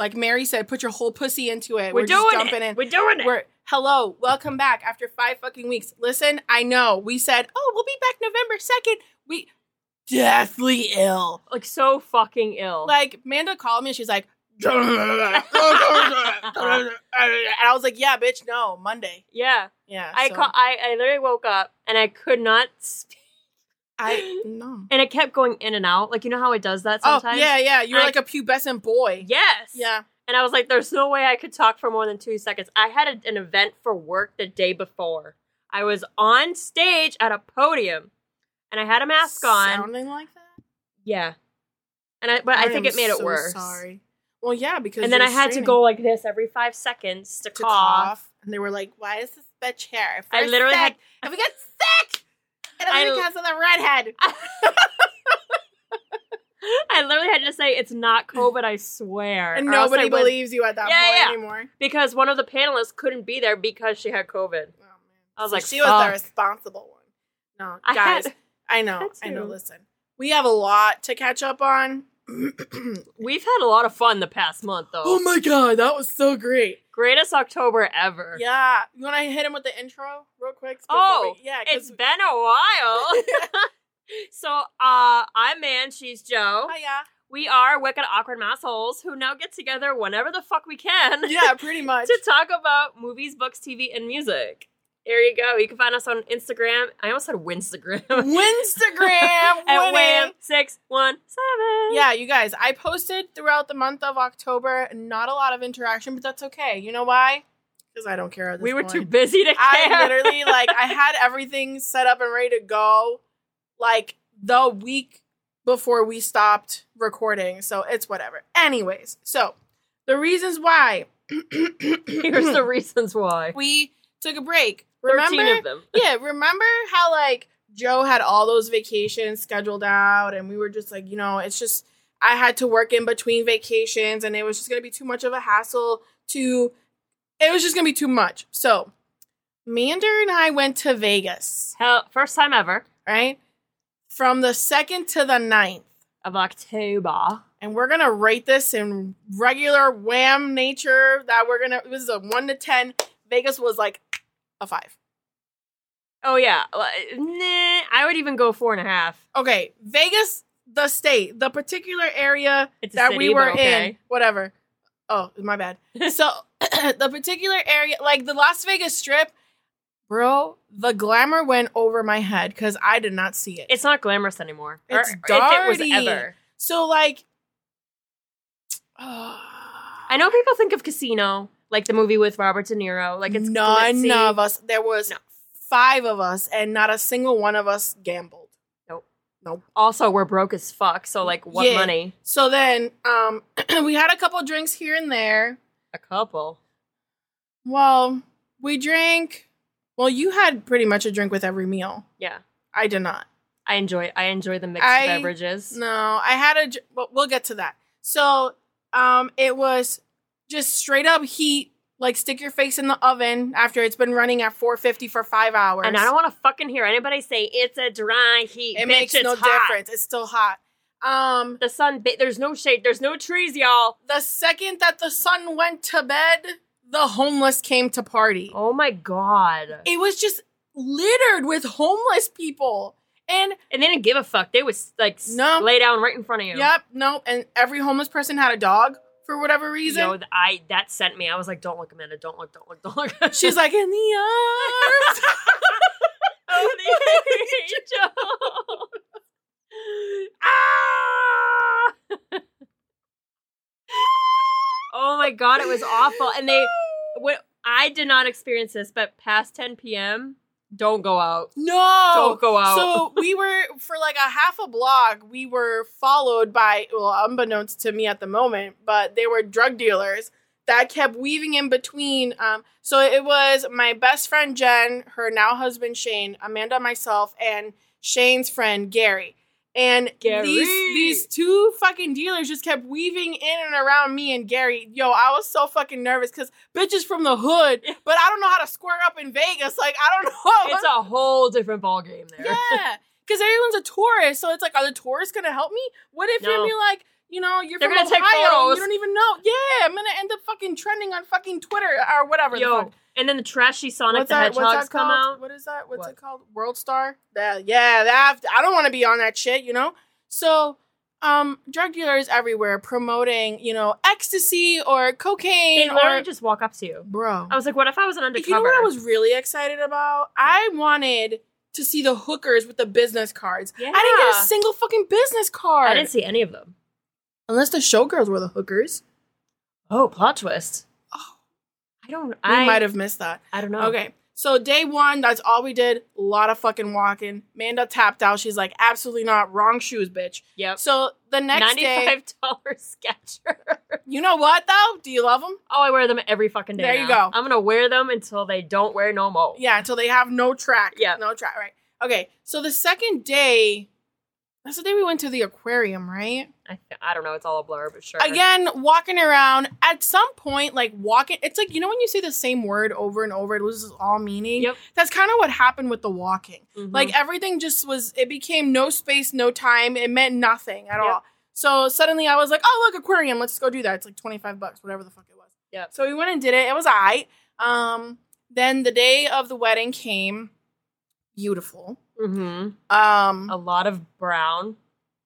just like Mary said, put your whole pussy into it. We're, just doing jumping it. in. We're doing it. We're hello, welcome back after five fucking weeks. Listen, I know we said, oh, we'll be back November second. We deathly ill. like so fucking ill. Like Amanda called me, and she's like, and I was like, yeah, bitch, no, Monday. yeah. Yeah, I so ca- I I literally woke up and I could not speak. I no. and it kept going in and out. Like you know how it does that Oh sometimes. yeah, yeah. You're I- like a pubescent boy. Yes. Yeah. And I was like, "There's no way I could talk for more than two seconds." I had a, an event for work the day before. I was on stage at a podium, and I had a mask on. Sounding like that. Yeah. And I, but I, think am it made it worse. Sorry. Well, yeah, because And then I had to go like this every five seconds to, to cough. cough, and they were like, "Why is this bitch here?" If I literally sick, had- If we get sick, it'll I- be because of the redhead. I literally had to say it's not COVID. I swear. and nobody believes you at that Yeah, point yeah. anymore. because one of the panelists couldn't be there because she had COVID. Oh, man. I was So like, she was the responsible one. No, I guys, had- I know, I know. Listen, we have a lot to catch up on. We've had a lot of fun the past month, though. oh my god, that was so great. Greatest October ever. Yeah, you want to hit him with the intro real quick? Oh, we- yeah, 'cause- It's been a while. so, uh, I'm Man, she's Joe. Hiya. We are Wicked Awkward Massholes who now get together whenever the fuck we can Yeah, pretty much. to talk about movies, books, TV, and music. There you go. You can find us on Instagram. I almost said Winstagram. Winstagram At. Wham six one seven. Yeah, you guys, I posted throughout the month of October. Not a lot of interaction, but that's okay. You know why? Because I don't care. We were point. too busy to care. I literally like I had everything set up and ready to go, like the week before we stopped recording. So it's whatever. Anyways, so the reasons why Here's the reasons why. we took a break. Remember? of them. yeah, remember how like Joe had all those vacations scheduled out, and we were just like, you know, it's just I had to work in between vacations, and it was just gonna be too much of a hassle to. It was just gonna be too much. So, Mander and I went to Vegas, Hell, first time ever right, from the second to the 9th. of October. And we're gonna rate this in regular wham nature. That we're gonna. This is a one to ten. Vegas was like a five. Oh yeah, nah. I would even go four and a half. okay, Vegas, the state, the particular area that city, we were okay. in, whatever. Oh, my bad. so, the particular area, like the Las Vegas Strip, bro, the glamour went over my head because I did not see it. It's not glamorous anymore. Or It's If it was dirty. ever. so, like, I know people think of Casino, like the movie with Robert De Niro, like it's none glitzy. of us. There was No. five of us, and not a single one of us gambled. Nope. Nope. Also, we're broke as fuck, so like, what Yeah. money? So then, um, we had a couple drinks here and there. A couple. Well, we drank. Well, you had pretty much a drink with every meal. Yeah, I did not. I enjoy. I enjoy the mixed I- beverages. No, I had a. we'll get to that. So, um, it was just straight up heat. Like stick your face in the oven after it's been running at 450 for five hours. And I don't want to fucking hear anybody say it's a dry heat. It Bitch, makes no hot. difference. It's still hot. Um, The sun. Ba- there's no shade. There's no trees, y'all. the second that the sun went to bed, the homeless came to party. Oh my god. It was just littered with homeless people. And And they didn't give a fuck. They was like No. lay down right in front of you. yep, no, and every homeless person had a dog for whatever reason. Yo, I that sent me. I was like, don't look, Amanda. Don't look. Don't look. Don't look. She's like in the arms. oh, the angel. ah! oh my god, it was awful. And they, what I did not experience this, but past 10 p.m. Don't go out. no, Don't go out. So we were for like a half a block. We were followed by, well, unbeknownst to me at the moment, but they were drug dealers that kept weaving in between. Um, so it was my best friend Jen, her now husband Shane, Amanda, myself, and Shane's friend Gary. And Gary. these these two fucking dealers just kept weaving in and around me and Gary. Yo, I was so fucking nervous because bitches from the hood, but I don't know how to square up in Vegas. Like I don't know. It's a whole different ball game there. Yeah, because everyone's a tourist, so it's like, are the tourists gonna help me? What if No. you're be like, you know, you're They're from Ohio. You don't even know. Yeah, I'm gonna end up fucking trending on fucking Twitter or whatever. the Yo, fuck. And then the trashy Sonic What's the that? What's Hedgehogs come called? out. What is that? What's What? it called? World Star. That yeah, that I don't want to be on that shit. You know. So, um, drug dealers everywhere promoting, you know, ecstasy or cocaine. They literally or just walk up to you. bro. I was like, what if I was an undercover? You know what I was really excited about? I wanted to see the hookers with the business cards. Yeah. I didn't get a single fucking business card. I didn't see any of them. Unless the showgirls were the hookers. Oh, plot twist. I don't. We I might have missed that. I don't know. Okay. So day one, that's all we did. A lot of fucking walking. Manda tapped out. She's like, absolutely not. Wrong shoes, bitch. Yep. So the next day, Ninety-five dollars Skechers. you know what though? Do you love them? Oh, I wear them every fucking day. There you go. I'm gonna wear them until they don't wear no more. Yeah, until they have no track. Yeah. No track, right. Okay. So the second day, that's the day we went to the aquarium, right? I, I don't know. It's all a blur, but sure. Again, walking around. At some point, like walking, it's like you know when you say the same word over and over, it loses all meaning. Yep. That's kind of what happened with the walking. Mhm. Like everything just was. It became no space, no time. It meant nothing at Yep. all. So suddenly I was like, oh look, aquarium. Let's go do that. It's like twenty five bucks, whatever the fuck it was. Yep. So we went and did it. It was alright. Um. Then the day of the wedding came. Beautiful. Mhm. Um. a lot of brown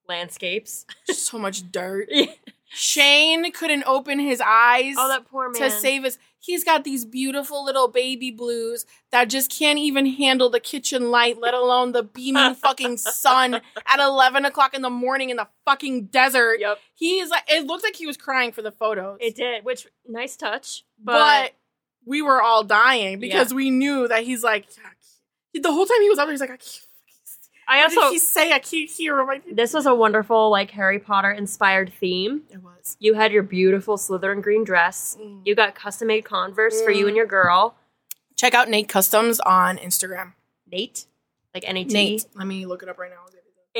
landscapes. so much dirt. oh, Shane couldn't open his eyes. Oh, that poor man. to save us. He's got these beautiful little baby blues that just can't even handle the kitchen light, let alone the beaming fucking sun at 11 o'clock in the morning in the fucking desert. Yep. He's like, it looked like he was crying for the photos. It did, which nice touch, but, but, we were all dying because we knew that he's like, the whole time he was up there, he's like, I can't. I What did also he say? I can't hear him. Can't- this was a wonderful like Harry Potter inspired theme. It was. You had your beautiful Slytherin green dress. You got custom made Converse for you and your girl, Check out Nate Customs on Instagram. Nate, like N A T. Nate. Let me look it up right now.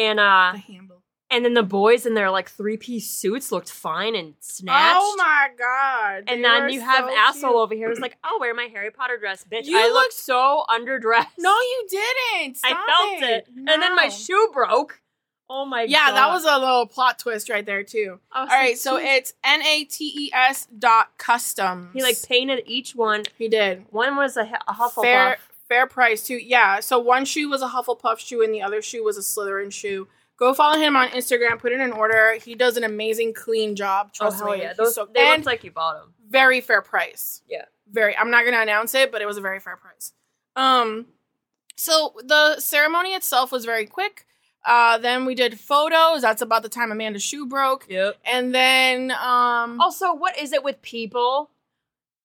And uh, The handle. And then the boys in their like three piece suits looked fine and snatched. Oh my god! And then you have so asshole cute. over here who's like, I'll wear my Harry Potter dress, bitch. You I look- so underdressed. No, you didn't. I felt it. And then my shoe broke. Oh my god. Yeah, god. that was a little plot twist right there too. Was All like, right, so "Jeez." it's N A T E S dot customs. he like painted each one. he did One was a, a Hufflepuff. fair fair price too. Yeah, so one shoe was a Hufflepuff shoe and the other shoe was a Slytherin shoe. Go follow him on Instagram. Put in an order. He does an amazing clean job. Oh Trust hell me. yeah! He's Those so- they and looked like you bought them. very fair price. Yeah. Very. I'm not gonna announce it, but it was a very fair price. Um, so the ceremony itself was very quick. Uh, then we did photos. That's about the time Amanda's shoe broke. Yep. And then um, Also, what is it with people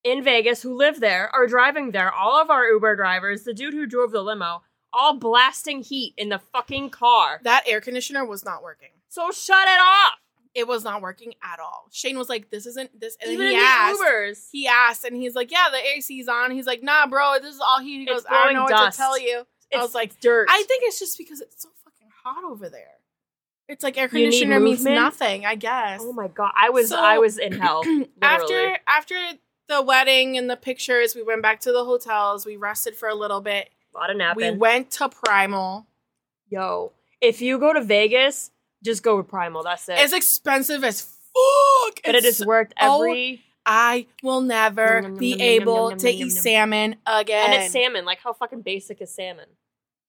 in Vegas who live there are driving there? All of our Uber drivers, the dude who drove the limo, all blasting heat in the fucking car. that air conditioner was not working. So shut it off. It was not working at all. Shane was like, "This isn't this." And Even he in asked. the Ubers. He asked, and he's like, "Yeah, the AC's on." He's like, "Nah, bro, this is all he." He goes, "I don't know what to tell you." I It's was like, dirt. I think it's just because it's so fucking hot over there. It's like air conditioner means nothing, I guess. Oh my god, I was So- I was in hell. after after the wedding and the pictures, we went back to the hotels. We rested for a little bit. A lot of napping. We went to Primal. Yo, if you go to Vegas, just go with Primal. That's it. It's expensive as fuck, but it It's- has worked oh, every I will never Nom, nom, be nom, able to eat salmon again. and it's salmon. Like how fucking basic is salmon?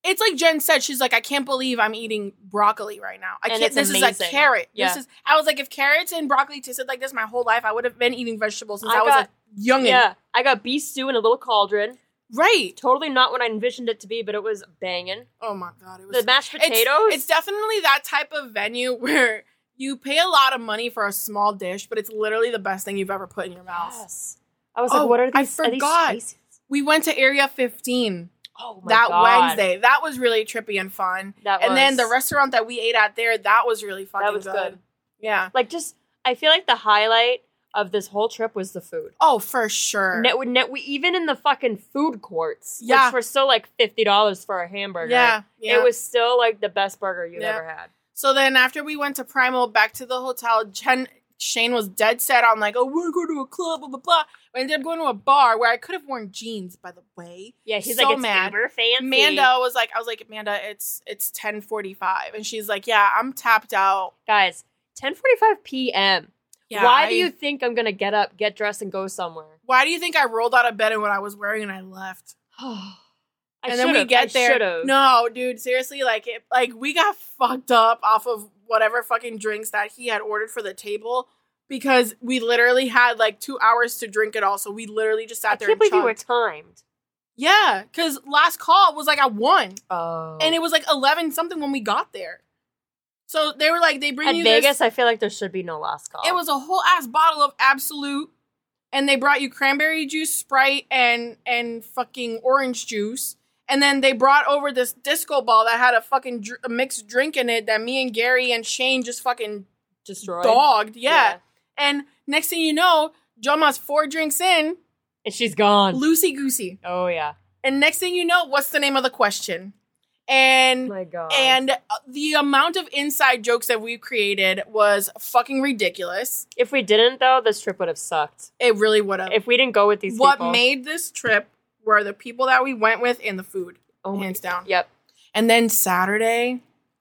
It's like Jen said. She's like, I can't believe I'm eating broccoli right now. I And can't. This is a carrot. Yeah. This is. I was like, if carrots and broccoli tasted like this my whole life, I would have been eating vegetables since I I, was got- a youngin. Yeah, I got beef stew in a little cauldron. Right. Totally not what I envisioned it to be, but it was banging. Oh my god, it was The mashed It's- potatoes. It's, definitely that type of venue where you pay a lot of money for a small dish, but it's literally the best thing you've ever put in your mouth. Yes. I was Oh, like, what are these? I forgot. spices? We went to Area 15 Oh my that god. Wednesday. That was really trippy and fun. That and then the restaurant that we ate at there, that was really fucking that was good. good. Yeah. Like just, I feel like the highlight of this whole trip was the food. Oh, for sure. Net, net, we even in the fucking food courts, Yeah. which were still like fifty dollars for a hamburger. yeah, yeah. it was still like the best burger you've Yeah. ever had. So then after we went to Primal, back to the hotel, Jen Shane was dead set on like, oh, we're going to a club, blah blah blah. We ended up going to a bar where I could have worn jeans, by the way. Yeah, he's So like it's mad. uber fancy. Amanda was like, I was like, Amanda, it's it's ten forty five, and she's like, yeah, I'm tapped out. guys, 10:45 p.m. Yeah, Why I- do you think I'm gonna get up, get dressed, and go somewhere? Why do you think I rolled out of bed in what I was wearing and I left? I and then we get I there. should've. No, dude, seriously, like it, like we got fucked up off of whatever fucking drinks that he had ordered for the table because we literally had like two hours to drink it all. So we literally just sat I there. can't and believe you were timed. Yeah, because last call was like at one, Oh, and it was like eleven something when we got there. So they were like, they bring at you Vegas, This, I feel like there should be no last call. it was a whole ass bottle of Absolut, and they brought you cranberry juice, Sprite, and and fucking orange juice. And then they brought over this disco ball that had a fucking dr- a mixed drink in it that me and Gary and Shane just fucking destroyed. dogged. Yeah. And next thing you know, Joma's four drinks in, and she's gone. loosey goosey. oh yeah, And next thing you know, what's the name of the question? And my god. and uh, the amount of inside jokes that we created was fucking ridiculous. if we didn't though, this trip would have sucked. It really would have. If we didn't go with these What people. made this trip were the people that we went with and the food, oh hands down. Yep. And then Saturday,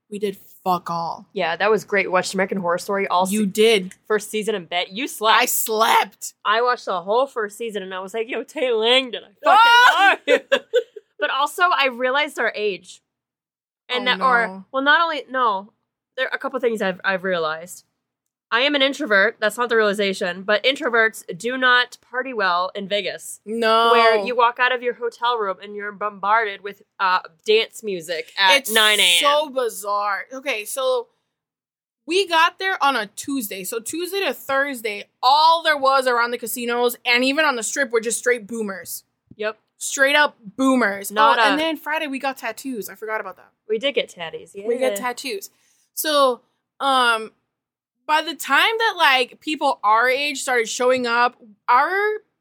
we did fuck all. Yeah, that was great. Watched American Horror Story all You se- did. first season in bed. You slept. I slept. I watched the whole first season and I was like, yo, Tate Langdon, I fucking love you. but also I realized our age. And Oh, that or well not only no, there are a couple things I've I've realized. I am an introvert, that's not the realization, but introverts do not party well in Vegas. No. Where you walk out of your hotel room and you're bombarded with uh, dance music at it's 9 a.m. so bizarre. Okay, so we got there on a Tuesday. So Tuesday to Thursday, all there was around the casinos and even on the strip were just straight boomers. yep. Straight up boomers. Not oh, a- and then Friday we got tattoos. I forgot about that. We did get tatties. Yeah. We got tattoos. So, um, by the time that like people our age started showing up, our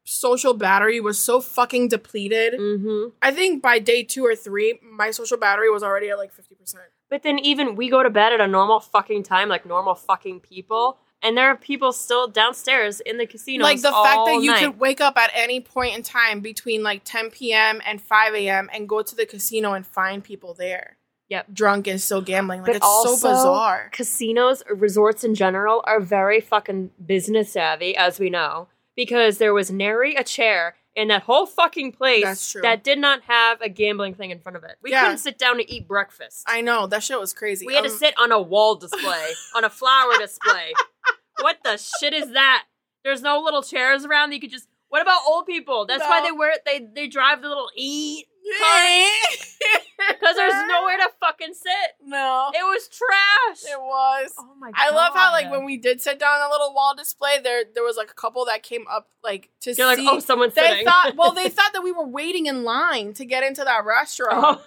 social battery was so fucking depleted. Mm-hmm. I think by day two or three, my social battery was already at like fifty percent. But then even we go to bed at a normal fucking time, like normal fucking people, and there are people still downstairs in the casino. Like the fact that you night. could wake up at any point in time between like 10 p.m. and 5 a.m. and go to the casino and find people there. Yep. Drunk and still gambling. Like But it's so also- bizarre. casinos, resorts in general, are very fucking business savvy, as we know, because there was nary a chair in that whole fucking place That's true. that did not have a gambling thing in front of it. We Yeah. couldn't sit down to eat breakfast. I know that shit was crazy. we had to Um, sit on a wall display, on a flower display. What the shit is that? There's no little chairs around that you could just. What about old people? That's why they wear they they drive the little e because there's nowhere to fucking sit. No, It was trash. it was. oh my god! I love how like when we did sit down on a little wall display, there there was like a couple that came up like to you're like, see. oh, someone's they sitting. thought well they thought that we were waiting in line to get into that restaurant. Oh.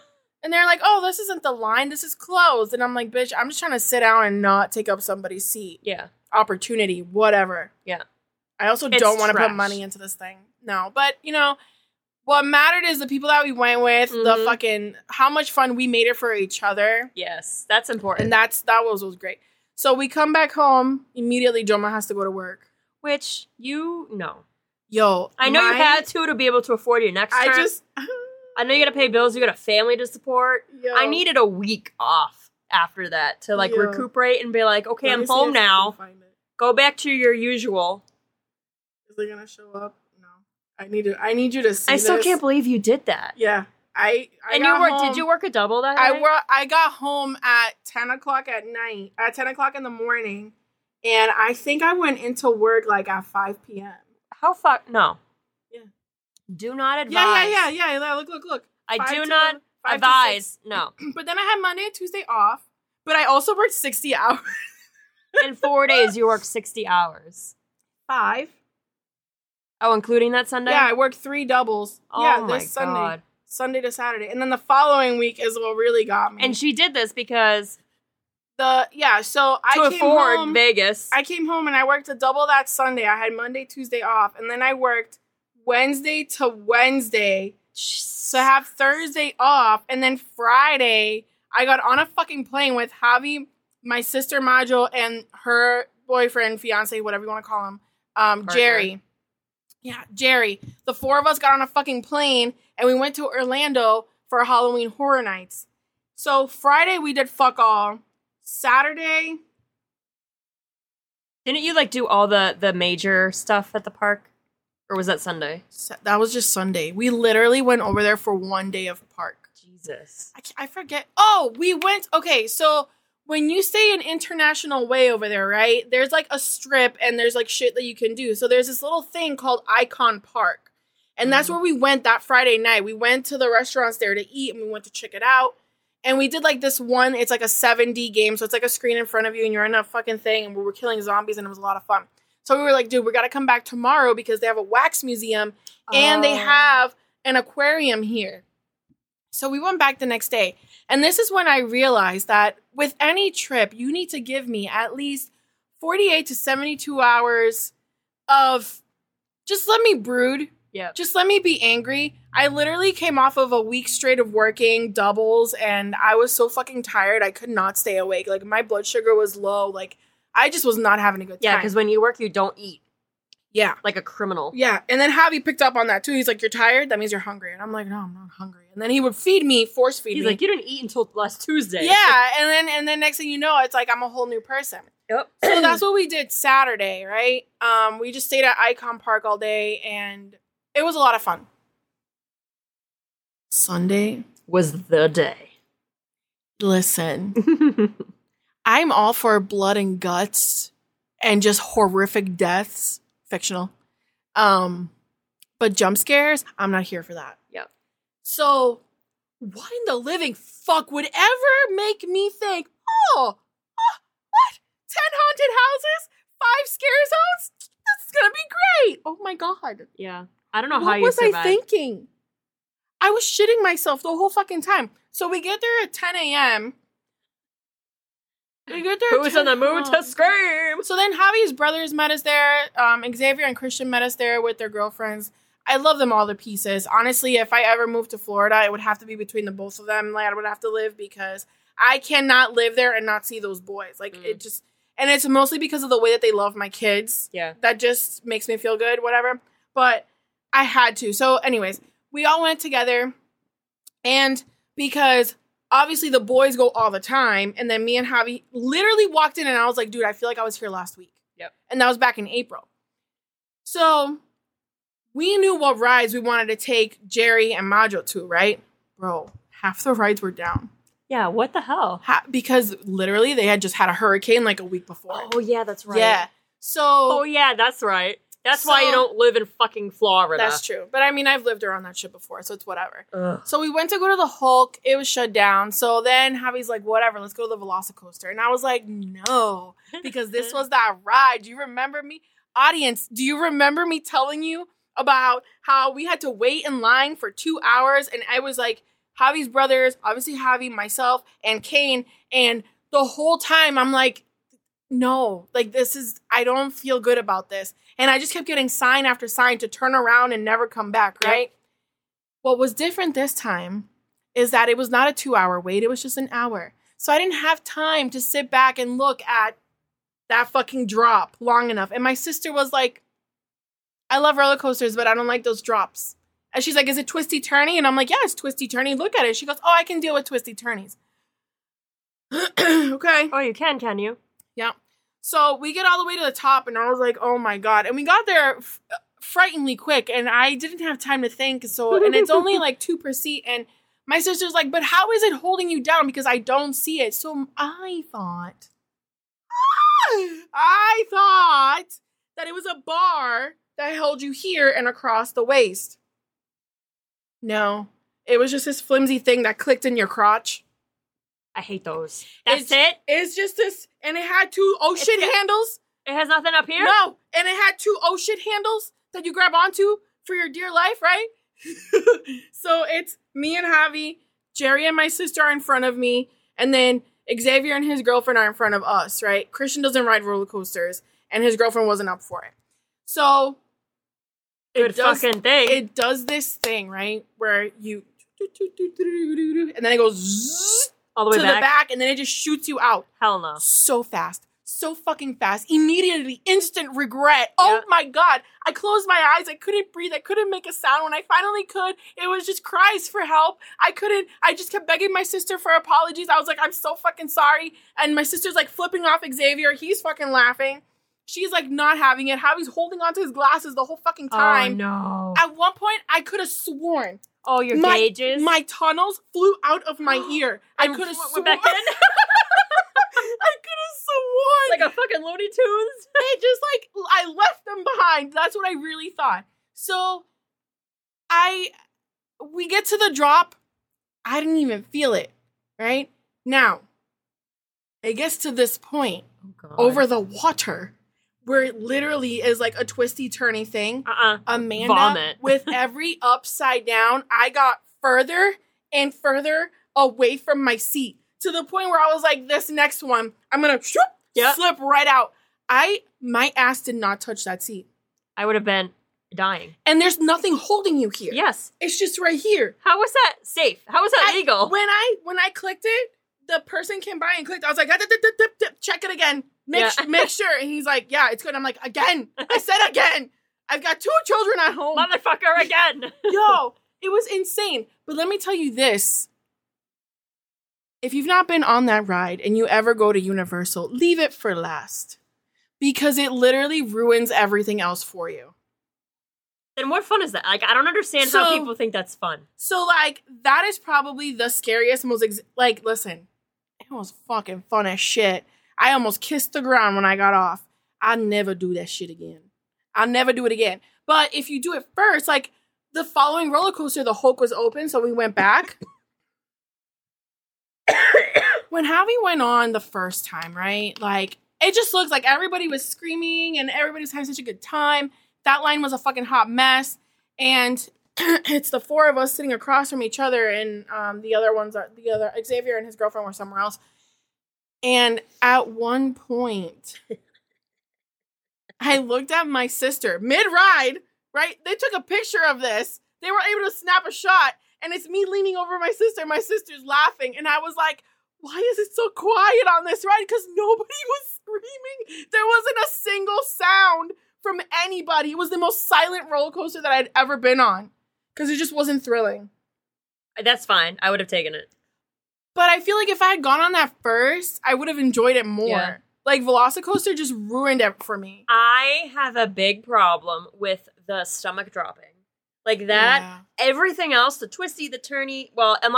And they're like, "Oh, this isn't the line. This is closed." And I'm like, "Bitch, I'm just trying to sit down and not take up somebody's seat. yeah, Opportunity, whatever." Yeah. I also It's don't want to put trash. money into this thing. No, but you know, what mattered is the people that we went with, the Mhm. fucking how much fun we made it for each other, yes, that's important. and that's that was was great. So we come back home immediately. Joma has to go to work. Which you know, Yo, I know you had to to be able to afford your next. I just. I know you got to pay bills. You got a family to support. Yo. I needed a week off after that to like Yeah. recuperate and be like, okay, Let I'm home if I can now. Go back to your usual. Is it gonna show up? I need to. I need you to see. I still this. can't believe you did that. Yeah, I. I and you home- Did you work a double that I night? work. I got home at ten o'clock at night. At ten o'clock in the morning, and I think I went into work like at five p.m. How fuck? No. Yeah. Do not advise. Yeah, yeah, yeah, yeah. Look, look, look. I Five do to- not advise. No. But then I had Monday and Tuesday off. But I also worked sixty hours. In four days, you work sixty hours. Five. Oh, including that Sunday. Yeah, I worked three doubles. Oh yeah, my this Sunday, god. Sunday to Saturday, and then the following week is what really got me. And she did this because the yeah, so I to came afford home. Vegas. I came home and I worked a double that Sunday. I had Monday, Tuesday off, and then I worked Wednesday to Wednesday to have Thursday off, and then Friday I got on a fucking plane with Javi, my sister Majo, and her boyfriend, fiance, whatever you want to call him, um. Jerry. Yeah, Jerry. The four of us got on a fucking plane and we went to Orlando for Halloween Horror Nights. So Friday we did fuck all. Saturday Didn't you like do all the the major stuff at the park, or was that Sunday? That was just Sunday. We literally went over there for one day of park. Jesus. I, I forget. Oh, we went. Okay, so when you say an International Way over there, right? There's like a strip and there's like shit that you can do. So there's this little thing called Icon Park. And that's Mhm. where we went that Friday night. We went to the restaurants there to eat and we went to check it out. And we did like this one, it's like a 7D game. So it's like a screen in front of you and you're in a fucking thing and we were killing zombies and it was a lot of fun. So we were like, dude, we got to come back tomorrow because they have a wax museum and they Oh. have an aquarium here. So we went back the next day. And this is when I realized that with any trip, you need to give me at least 48 to 72 hours of just let me brood. Yeah. Just let me be angry. I literally came off of a week straight of working doubles and I was so fucking tired. I could not stay awake. Like my blood sugar was low. Like I just was not having a good time. Yeah, because when you work, you don't eat yeah. like a criminal. Yeah, and then Javi picked up on that too. He's like, "You're tired. That means you're hungry." And I'm like, "No, I'm not hungry." And then he would feed me, force feed me. He's me. like, you didn't eat until last Tuesday. yeah, and then and then next thing you know, it's like I'm a whole new person. Yep. So that's what we did Saturday, right? Um, we just stayed at Icon Park all day, and it was a lot of fun. Sunday, was the day. listen, I'm all for blood and guts and just horrific deaths, fictional. Um, but jump scares, I'm not here for that. Yep. So, what in the living fuck would ever make me think, oh, ah, what? 10 haunted houses? Five scare zones? This is gonna be great. Oh my god. yeah. I don't know how What you was I thinking? I was shitting myself the whole fucking time. So we get there at 10 a.m. We get there. at Who's in the 10 mood to scream? So then Javi's brothers met us there. Um, Xavier and Christian met us there with their girlfriends. I love them all to pieces. Honestly, if I ever moved to Florida, it would have to be between the both of them. Like I would have to live because I cannot live there and not see those boys. Like Mm. it just, and it's mostly because of the way that they love my kids Yeah. that just makes me feel good, whatever. But I had to. So, anyways, we all went together, and because obviously the boys go all the time, and then me and Javi literally walked in, and I was like, dude, I feel like I was here last week. Yep. And that was back in April. So we knew what rides we wanted to take Jerry and Majo to, right? Bro, half the rides were down. Yeah. What the hell? Ha- because literally they had just had a hurricane like a week before. Oh yeah, that's right. Yeah. So Oh yeah, that's right. That's why you don't live in fucking Florida. That's true. But I mean, I've lived around that shit before, so it's whatever. Ugh. So we went to go to the Hulk. It was shut down. So then Javi's like, whatever, let's go to the Velocicoaster. And I was like, no, because this was that ride. Do you remember me? Audience, do you remember me telling you about how we had to wait in line for two hours? And I was like, Javi's brothers, obviously Javi, myself, and Kane. And the whole time I'm like, no, like this is, I don't feel good about this. And I just kept getting sign after sign to turn around and never come back, Yep. right? What was different this time is that it was not a two hour wait, it was just an hour. So I didn't have time to sit back and look at that fucking drop long enough. And my sister was like, I love roller coasters, but I don't like those drops. And she's like, Is it twisty turny? And I'm like, Yeah, it's twisty turny. Look at it. She goes, Oh, I can deal with twisty turnies. okay. Oh, you can, can you? Yeah. So we get all the way to the top, and I was like, "Oh my god!" And we got there f- frighteningly quick, and I didn't have time to think. So, and it's only like two per seat, and my sister's like, "But how is it holding you down? Because I don't see it." So I thought, I thought that it was a bar that held you here and across the waist. No, it was just this flimsy thing that clicked in your crotch. I hate those. That's It's- it. It's just this, and it had two oh It's shit got- handles. It has nothing up here. No, and it had two oh shit handles that you grab onto for your dear life, right? so it's me and Javi, Jerry and my sister are in front of me, and then Xavier and his girlfriend are in front of us, right? Christian doesn't ride roller coasters, and his girlfriend wasn't up for it. So Good it does, fucking thing. it does this thing, right? Where you and then it goes All the way to way the back. back, and then it just shoots you out Hell no. so fast, so fucking fast. Immediately, instant regret. Oh Yeah. my god! I closed my eyes. I couldn't breathe. I couldn't make a sound. When I finally could, it was just cries for help. I couldn't. I just kept begging my sister for apologies. I was like, I'm so fucking sorry. And my sister's like flipping off Xavier. He's fucking laughing. She's like not having it. Javi's holding onto his glasses the whole fucking oh, time. Oh no. At one point, I could have sworn oh, your my, gauges. my tunnels flew out of my ear. I could have sworn. back in. I could have sworn. like a fucking Looney Tunes. it just like I left them behind. That's what I really thought. So I we get to the drop. I didn't even feel it. Right? Now, it gets to this point oh, over the water where it literally is like a twisty turny thing. Uh-uh. Amanda Vomit. with every upside down, I got further and further away from my seat to the point where I was like, this next one, I'm gonna shoop, Yep. slip right out. I my ass did not touch that seat. I would have been dying. And there's nothing holding you here. Yes. It's just right here. How was that safe? How was that I- legal? When I when I clicked it, the person came by and clicked. I was like, "Ah, dip, dip, dip, dip, dip, check it again. Make Yeah. su- make sure. And he's like, yeah, it's good. I'm like, again. I said again. I've got two children at home. Motherfucker again. Yo, it was insane. But let me tell you this. If you've not been on that ride and you ever go to Universal, leave it for last. Because it literally ruins everything else for you. then what fun is that? Like I don't understand how people think that's fun. So, like, that is probably the scariest, most, ex- like, listen, it was fucking fun as shit. I almost kissed the ground when I got off. I'll never do that shit again. I'll never do it again. But if you do it first, like, the following roller coaster, the Hulk was open, so we went back. when Javi went on the first time, right? Like, it just looks like everybody was screaming and everybody was having such a good time. That line was a fucking hot mess. And it's the four of us sitting across from each other, and um, the other ones are the other Xavier and his girlfriend were somewhere else. And at one point, I looked at my sister mid ride, right? They took a picture of this. They were able to snap a shot, and it's me leaning over my sister. My sister's laughing, and I was like, why is it so quiet on this ride? Because nobody was screaming. There wasn't a single sound from anybody. It was the most silent roller coaster that I'd ever been on because it just wasn't thrilling. That's fine. I would have taken it. But I feel like if I had gone on that first, I would have enjoyed it more. Yeah. Like Velocicoaster just ruined it for me. I have a big problem with the stomach dropping. Like that. Yeah. Everything else, the twisty, the turny. Well, I'm.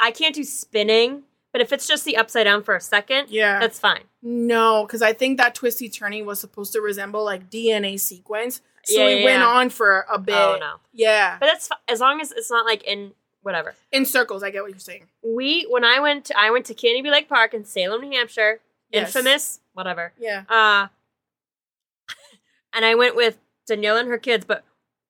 I can't do spinning, but if it's just the upside down for a second, Yeah. that's fine. no, because I think that twisty turning was supposed to resemble like DNA sequence. So Yeah, it yeah, went on for a oh, bit. Oh no, Yeah. but that's as long as it's not like in whatever. In circles, I get what you're saying. We when I went, to, I went to Canobie Lake Park in Salem, New Hampshire. Yes. Infamous, whatever. Yeah. Uh, and I went with Danielle and her kids. But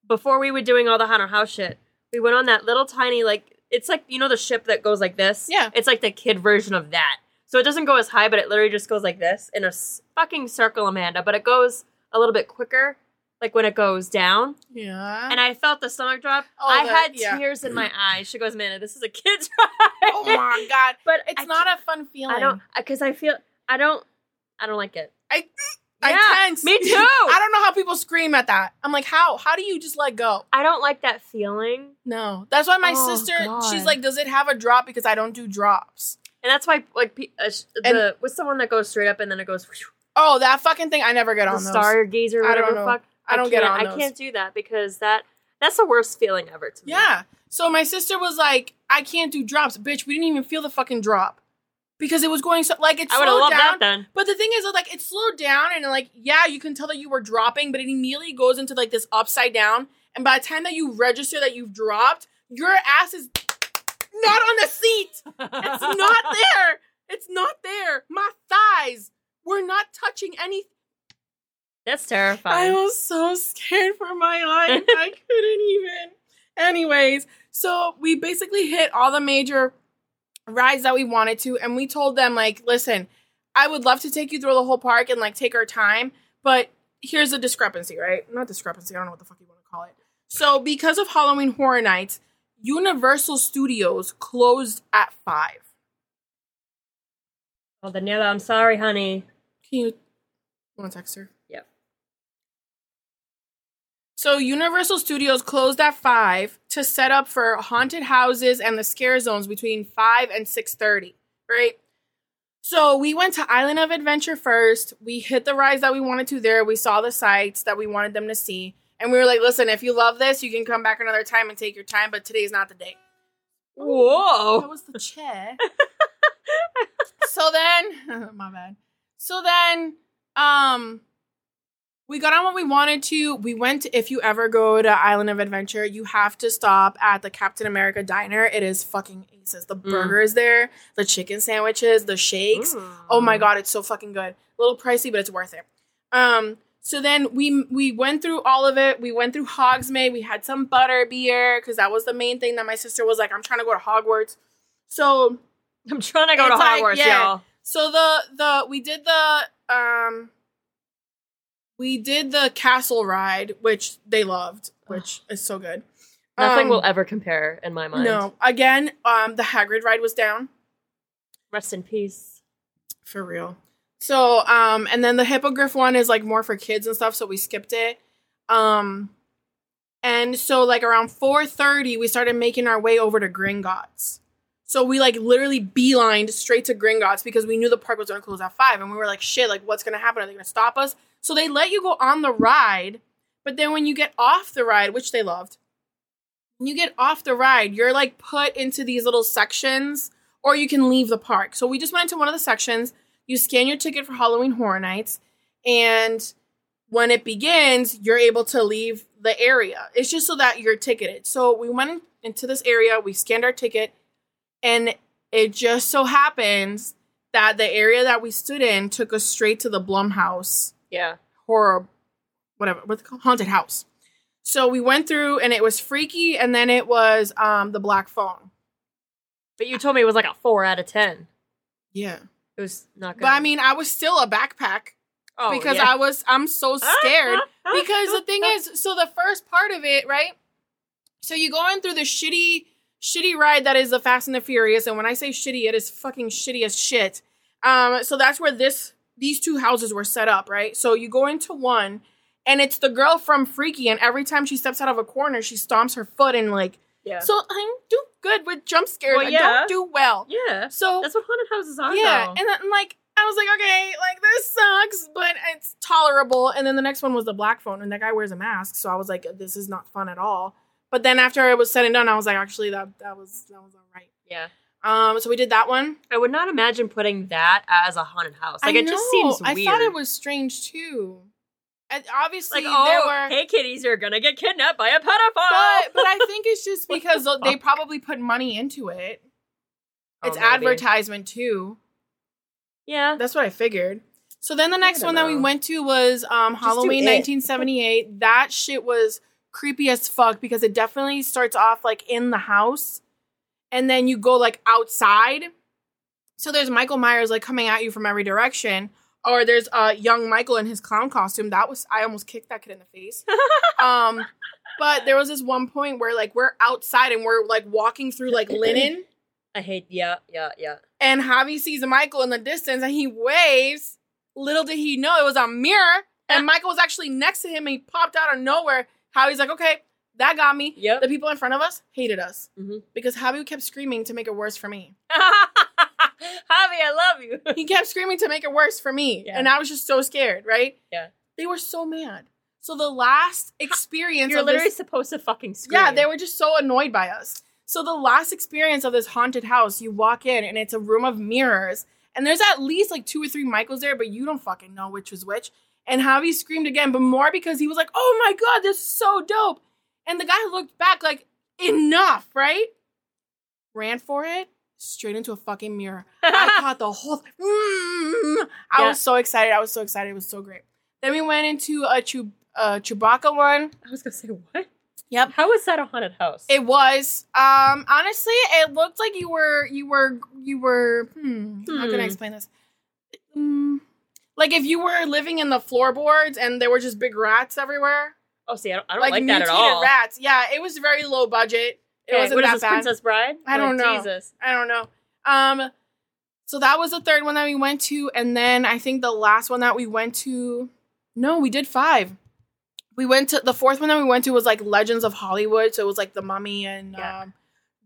before we were doing all the haunted house shit, we went on that little tiny like it's like you know the ship that goes like this. Yeah. it's like the kid version of that. So it doesn't go as high, but it literally just goes like this in a s- fucking circle, Amanda. But it goes a little bit quicker, like when it goes down. Yeah. And I felt the stomach drop. Oh, I the- had yeah. tears in my eyes. She goes, "Man, this is a kid's ride." oh my god. But It's I not a fun feeling. I don't because I feel I don't I don't like it. I I Yeah, tense. me too. I don't know how people scream at that. I'm like, how? How do you just let go? I don't like that feeling, No. That's why my Oh, sister, God. she's like, does it have a drop? Because I don't do drops. and that's why like pe- uh, the And- what's the one that goes straight up and then it goes whew, Oh, that fucking thing. I never get the on those. stargazer or I don't whatever. know. Fuck, I don't get can't- on I can't do that because that that's the worst feeling ever to me. Yeah. So my sister was like, I can't do drops. Bitch, we didn't even feel the fucking drop. Because it was going so, like, it I slowed loved down. that then. But the thing is, like, it slowed down and, like, yeah, you can tell that you were dropping, but it immediately goes into, like, this upside down. And by the time that you register that you've dropped, your ass is not on the seat. It's not there. It's not there. My thighs were not touching any. That's terrifying. I was so scared for my life. I couldn't even. Anyways, so we basically hit all the major rides that we wanted to, and we told them, like, listen, I would love to take you through the whole park and, like, take our time, but here's a discrepancy, right? Not discrepancy, I don't know what the fuck you want to call it. So, because of Halloween Horror Nights, Universal Studios closed at 5. oh, Daniela, I'm sorry, honey. Can you want to text her? So Universal Studios closed at five to set up for haunted houses and the scare zones between five and six thirty. Right. So we went to Island of Adventure first. We hit the rides that we wanted to there. We saw the sights that we wanted them to see. And we were like, listen, if you love this, you can come back another time and take your time, but today's not the day. Whoa. That was the chair. so then, my bad. So then, um, we got on what we wanted to. We went. If you ever go to Island of Adventure, you have to stop at the Captain America Diner. It is fucking aces. The burgers there, the chicken sandwiches, the shakes. Oh my god, it's so fucking good. A little pricey, but it's worth it. Um. So then we we went through all of it. We went through Hogsmeade. We had some butter beer because that was the main thing that my sister was like, "I'm trying to go to Hogwarts." So I'm trying to go to like, Hogwarts, yeah. y'all. so the the we did the um we did the castle ride, which they loved, which is so good. Nothing Um, will ever compare in my mind. No, again, um, the Hagrid ride was down Rest in peace. for real. So, um, and then the hippogriff one is like more for kids and stuff, so we skipped it. Um, and so like around four thirty, we started making our way over to Gringotts. So we like literally beelined straight to Gringotts because we knew the park was gonna close at five, and we were like, shit, like what's gonna happen? Are they gonna stop us? So they let you go on the ride, but then when you get off the ride, which they loved, when you get off the ride, you're like put into these little sections, or you can leave the park. So we just went into one of the sections. You scan your ticket for Halloween Horror Nights, and when it begins, you're able to leave the area. It's just so that you're ticketed. So we went into this area, we scanned our ticket, and it just so happens that the area that we stood in took us straight to the Blumhouse Yeah. horror, whatever, what's it called? Haunted house. So we went through and it was freaky, and then it was um the black phone. But you told me it was like a four out of ten. Yeah. It was not good. But I mean, I was still a backpack oh, because yeah. I was I'm so scared. because the thing is, so the first part of it, right? So you go in through the shitty, shitty ride that is the Fast and the Furious, and when I say shitty, it is fucking shitty as shit. Um, so that's where this these two houses were set up, right? So you go into one, and it's the girl from Freaky, and every time she steps out of a corner, she stomps her foot and like. yeah. So I do good with jump scares. Well, I don't do well. yeah. So That's what haunted houses are. yeah, though. and then like I was like, okay, like this sucks, but it's tolerable. And then the next one was the black phone, and that guy wears a mask, so I was like, this is not fun at all. But then after it was said and done, I was like, actually, that that was that was all right. yeah. Um, so we did that one. I would not imagine putting that as a haunted house. Like I it just know, seems weird. I thought it was strange too. And obviously, like, there oh, were. hey kitties, you're gonna get kidnapped by a pedophile. But, but I think it's just because the they probably put money into it. Oh, It's advertisement too. Yeah. That's what I figured. So then the next one that we went to was um, Halloween 1978. that shit was creepy as fuck because it definitely starts off like in the house and then you go like outside. So there's Michael Myers like coming at you from every direction. Or there's uh young Michael in his clown costume. That was I almost kicked that kid in the face. Um but there was this one point where like we're outside and we're like walking through like linen I hate. Yeah. Yeah. Yeah. and Javi sees Michael in the distance and he waves. Little did he know it was a mirror, and Michael was actually next to him and he popped out of nowhere. Javi's like, okay, that got me. Yep. The people in front of us hated us Mhm. because Javi kept screaming to make it worse for me. Javi, I love you. He kept screaming to make it worse for me. Yeah. And I was just so scared, right? Yeah. They were so mad. So the last experience You're literally this, supposed to fucking scream. Yeah, they were just so annoyed by us. So the last experience of this haunted house, you walk in and it's a room of mirrors, and there's at least like two or three Michaels there, but you don't fucking know which was which. And Javi screamed again, but more because he was like, "Oh my god, this is so dope!" And the guy looked back like, "Enough!" Right? Ran for it, straight into a fucking mirror. I caught the whole. Th- Mm. I Yeah. was so excited. I was so excited. It was so great. Then we went into a Chew- uh, Chewbacca one. I was gonna say what? Yep. How was that a haunted house? It was. Um, honestly, it looked like you were you were you were hmm, how can I Hmm. explain this? Mm, like if you were living in the floorboards and there were just big rats everywhere. Oh, see, I don't, I don't like, that at all. rats. Yeah, it was very low budget. It Okay, wasn't what is that this, bad. Princess Bride? I don't Like, know. Jesus. I don't know. Um so that was the third one that we went to and then I think the last one that we went to no, we did 5. We went to the fourth one that we went to was like Legends of Hollywood, so it was like the Mummy and Yeah. um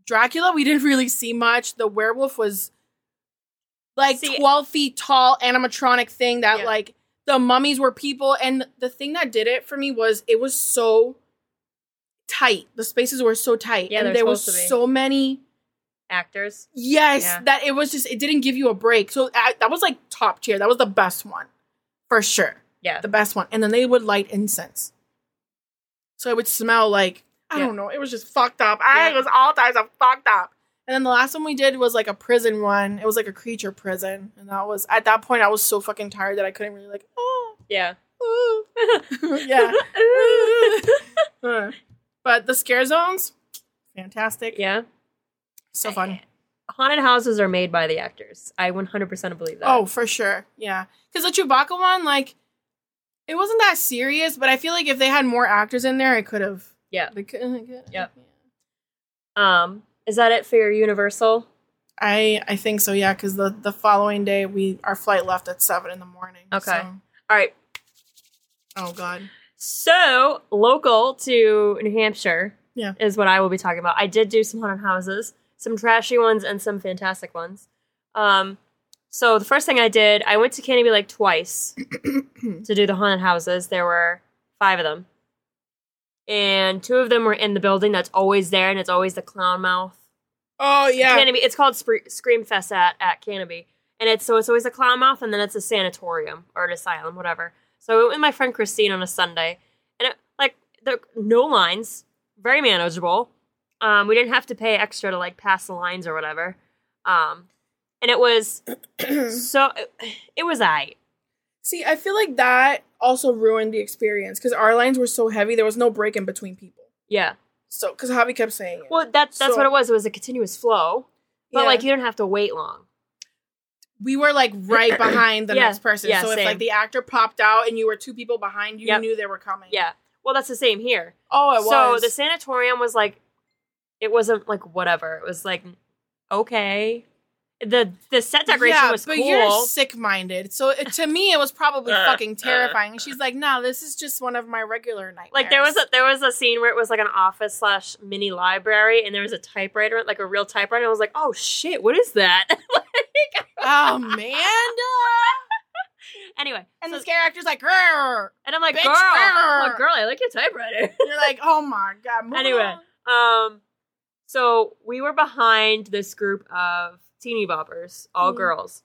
Dracula. We didn't really see much. The werewolf was like See- 12 feet tall animatronic thing that Yeah. like the mummies were people and the thing that did it for me was it was so tight the spaces were so tight Yeah, and there was supposed to be. so many Actors. yes Yeah. that it was just it didn't give you a break so I, that was like top tier that was the best one for sure Yeah. the best one and then they would light incense so it would smell like i Yeah. don't know it was just fucked up i was all types of fucked up and then the last one we did was like a prison one it was like a creature prison and that was at that point i was so fucking tired that i couldn't really like oh Yeah. yeah Uh, but the scare zones fantastic yeah. so fun Haunted houses are made by the actors. I 100% believe that. oh for sure yeah because the chewbacca one like it wasn't that serious but i feel like if they had more actors in there it could have Yeah. they could, Yep. Um, is that it for your Universal? I I think so, yeah, because the the following day we our flight left at seven in the morning. Okay. so- All right. oh God. So, local to New Hampshire Yeah. is what I will be talking about. I did do some haunted houses, some trashy ones and some fantastic ones. Um, so the first thing I did, I went to Canobie Lake twice to do the haunted houses. There were five of them. And two of them were in the building that's always there, and it's always the clown mouth. Oh yeah. Canobie. It's called Spre- Scream Fest at at Canobie, and it's so it's always a clown mouth, and then it's a sanatorium or an asylum, whatever. So I went with my friend Christine on a Sunday, and it, like there no lines, very manageable. Um, we didn't have to pay extra to like pass the lines or whatever. Um, and it was so it was I. See, I feel like that also ruined the experience because our lines were so heavy. There was no break in between people. Yeah. So because Javi kept saying it. Well, that's that's So- what it was. It was a continuous flow, but Yeah. like you didn't have to wait long. we were like right behind the Yeah, next person. yeah, so if like the actor popped out and you were two people behind, you Yep. knew they were coming. Yeah. Well, that's the same here. Oh, it so was. So the sanatorium was like it wasn't like whatever it was like okay the the set decoration yeah, was but cool you're sick minded. So it, to me, it was probably Uh, fucking uh. terrifying. And she's like, "No, this is just one of my regular nightmares." like there was a there was a scene where it was like an office slash mini library and there was a typewriter like a real typewriter and I was like oh shit what is that like, oh man. anyway And so- the scare actor's like, "Grr." and I'm like girl I'm like, girl I like your typewriter you're like, oh my god. Anyway. along." Um, so we were behind this group of teeny boppers, all Mhm. girls.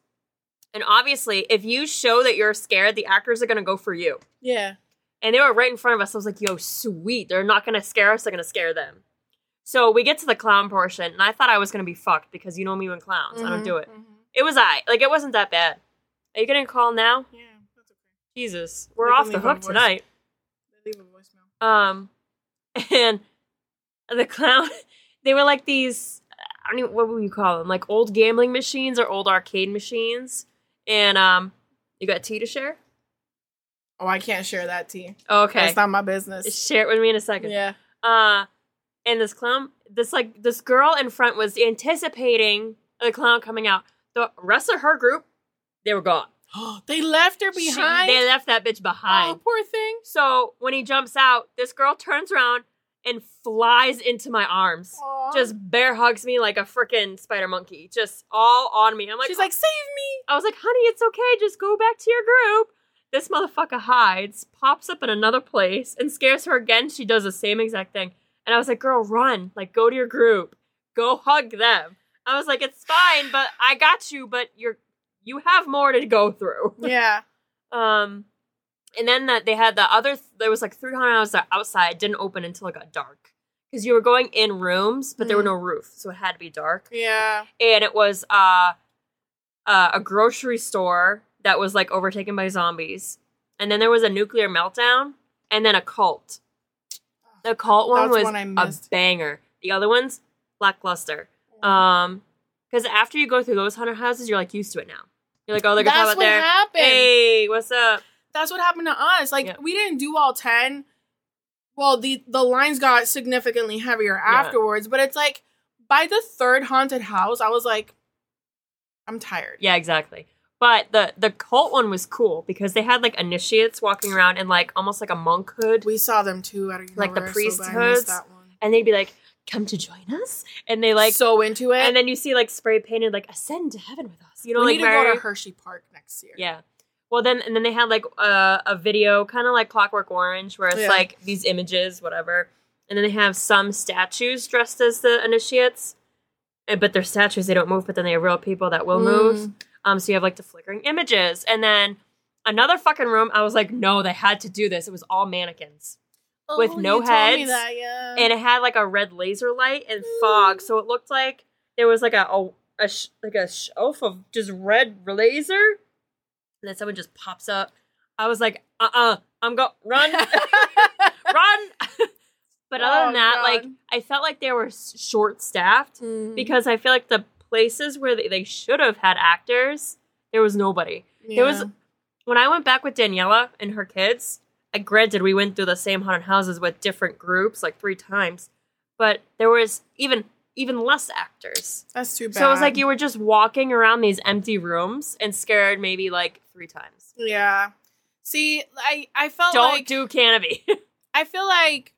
And obviously, if you show that you're scared, the actors are gonna go for you. yeah, And they were right in front of us. I was like, yo, sweet. They're not gonna scare us, they're gonna scare them. So we get to the clown portion, and I thought I was gonna be fucked because you know me when clowns. I don't do it. mhm. It was I. Like, it wasn't that bad. Are you getting a call now? Yeah, that's okay. Jesus. We're off the hook tonight. They leave a voicemail. Um, and the clown, they were like these. I don't even what would you call them? Like old gambling machines or old arcade machines. And um, you got tea to share? Oh, I can't share that tea. Okay, That's not my business. share it with me in a second. Yeah. Uh, and this clown, this like this girl in front was anticipating the clown coming out. The rest of her group, they were gone. they left her She- behind. they left that bitch behind. Oh, poor thing. So when he jumps out, this girl turns around and flies into my arms. Aw. Just bear hugs me like a freaking spider monkey, just all on me. I'm like, she's like, save me. I was like, honey, it's okay. Just go back to your group. This motherfucker hides, pops up in another place, and scares her again. She does the same exact thing. And I was like, girl, run. Like, go to your group. Go hug them. I was like, it's fine, but I got you, but you're you have more to go through. Yeah. Um, and then that they had the other. There was like three hundred hours outside. Didn't open until it got dark because you were going in rooms, but there were Mm. no roof, so it had to be dark. Yeah. And it was uh, uh, a grocery store that was like overtaken by zombies, and then there was a nuclear meltdown, and then a cult. The cult one was one a banger. The other ones lackluster. Um, because after you go through those hundred houses, you're like used to it now. You're like, oh, they're gonna That's out what there. happened. Hey, what's up? That's what happened to us. Like Yeah. we didn't do all ten. Well, the the lines got significantly heavier afterwards, but it's like by the third haunted house, I was like, I'm tired. Yeah, exactly. But the the cult one was cool because they had like initiates walking around in like almost like a monkhood, We saw them too at Like the priesthoods? one. and they'd be like, "Come to join us," and they like, so into it. and then you see like spray painted like "Ascend to heaven with us," You know, we like need to very, go to Hershey Park next year. Yeah. Well, then and then they had like a, a video, kind of like Clockwork Orange, where it's Yeah. like these images, whatever, and then they have some statues dressed as the initiates, Uh, but they're statues; they don't move. But then they have real people that will move. Mm. Um, so you have like the flickering images, and then another fucking room. I was like, no, they had to do this. It was all mannequins, With Oh, no told me heads, that, yeah. and it had like a red laser light and fog, so it looked like there was like a, a, a sh- like a shelf of just red laser, and then someone just pops up. I was like, uh uh-uh, uh, i am go run, run. but other Oh, than that, like I felt like they were short staffed Mm. because I feel like the places where they, they should have had actors, there was nobody. There was when I went back with Daniela and her kids. I, granted, we went through the same haunted houses with different groups like three times, but there was even even less actors. That's too bad. So it was like you were just walking around these empty rooms and scared maybe like three times. Yeah. See, I I felt Don't like do Canobie. I feel like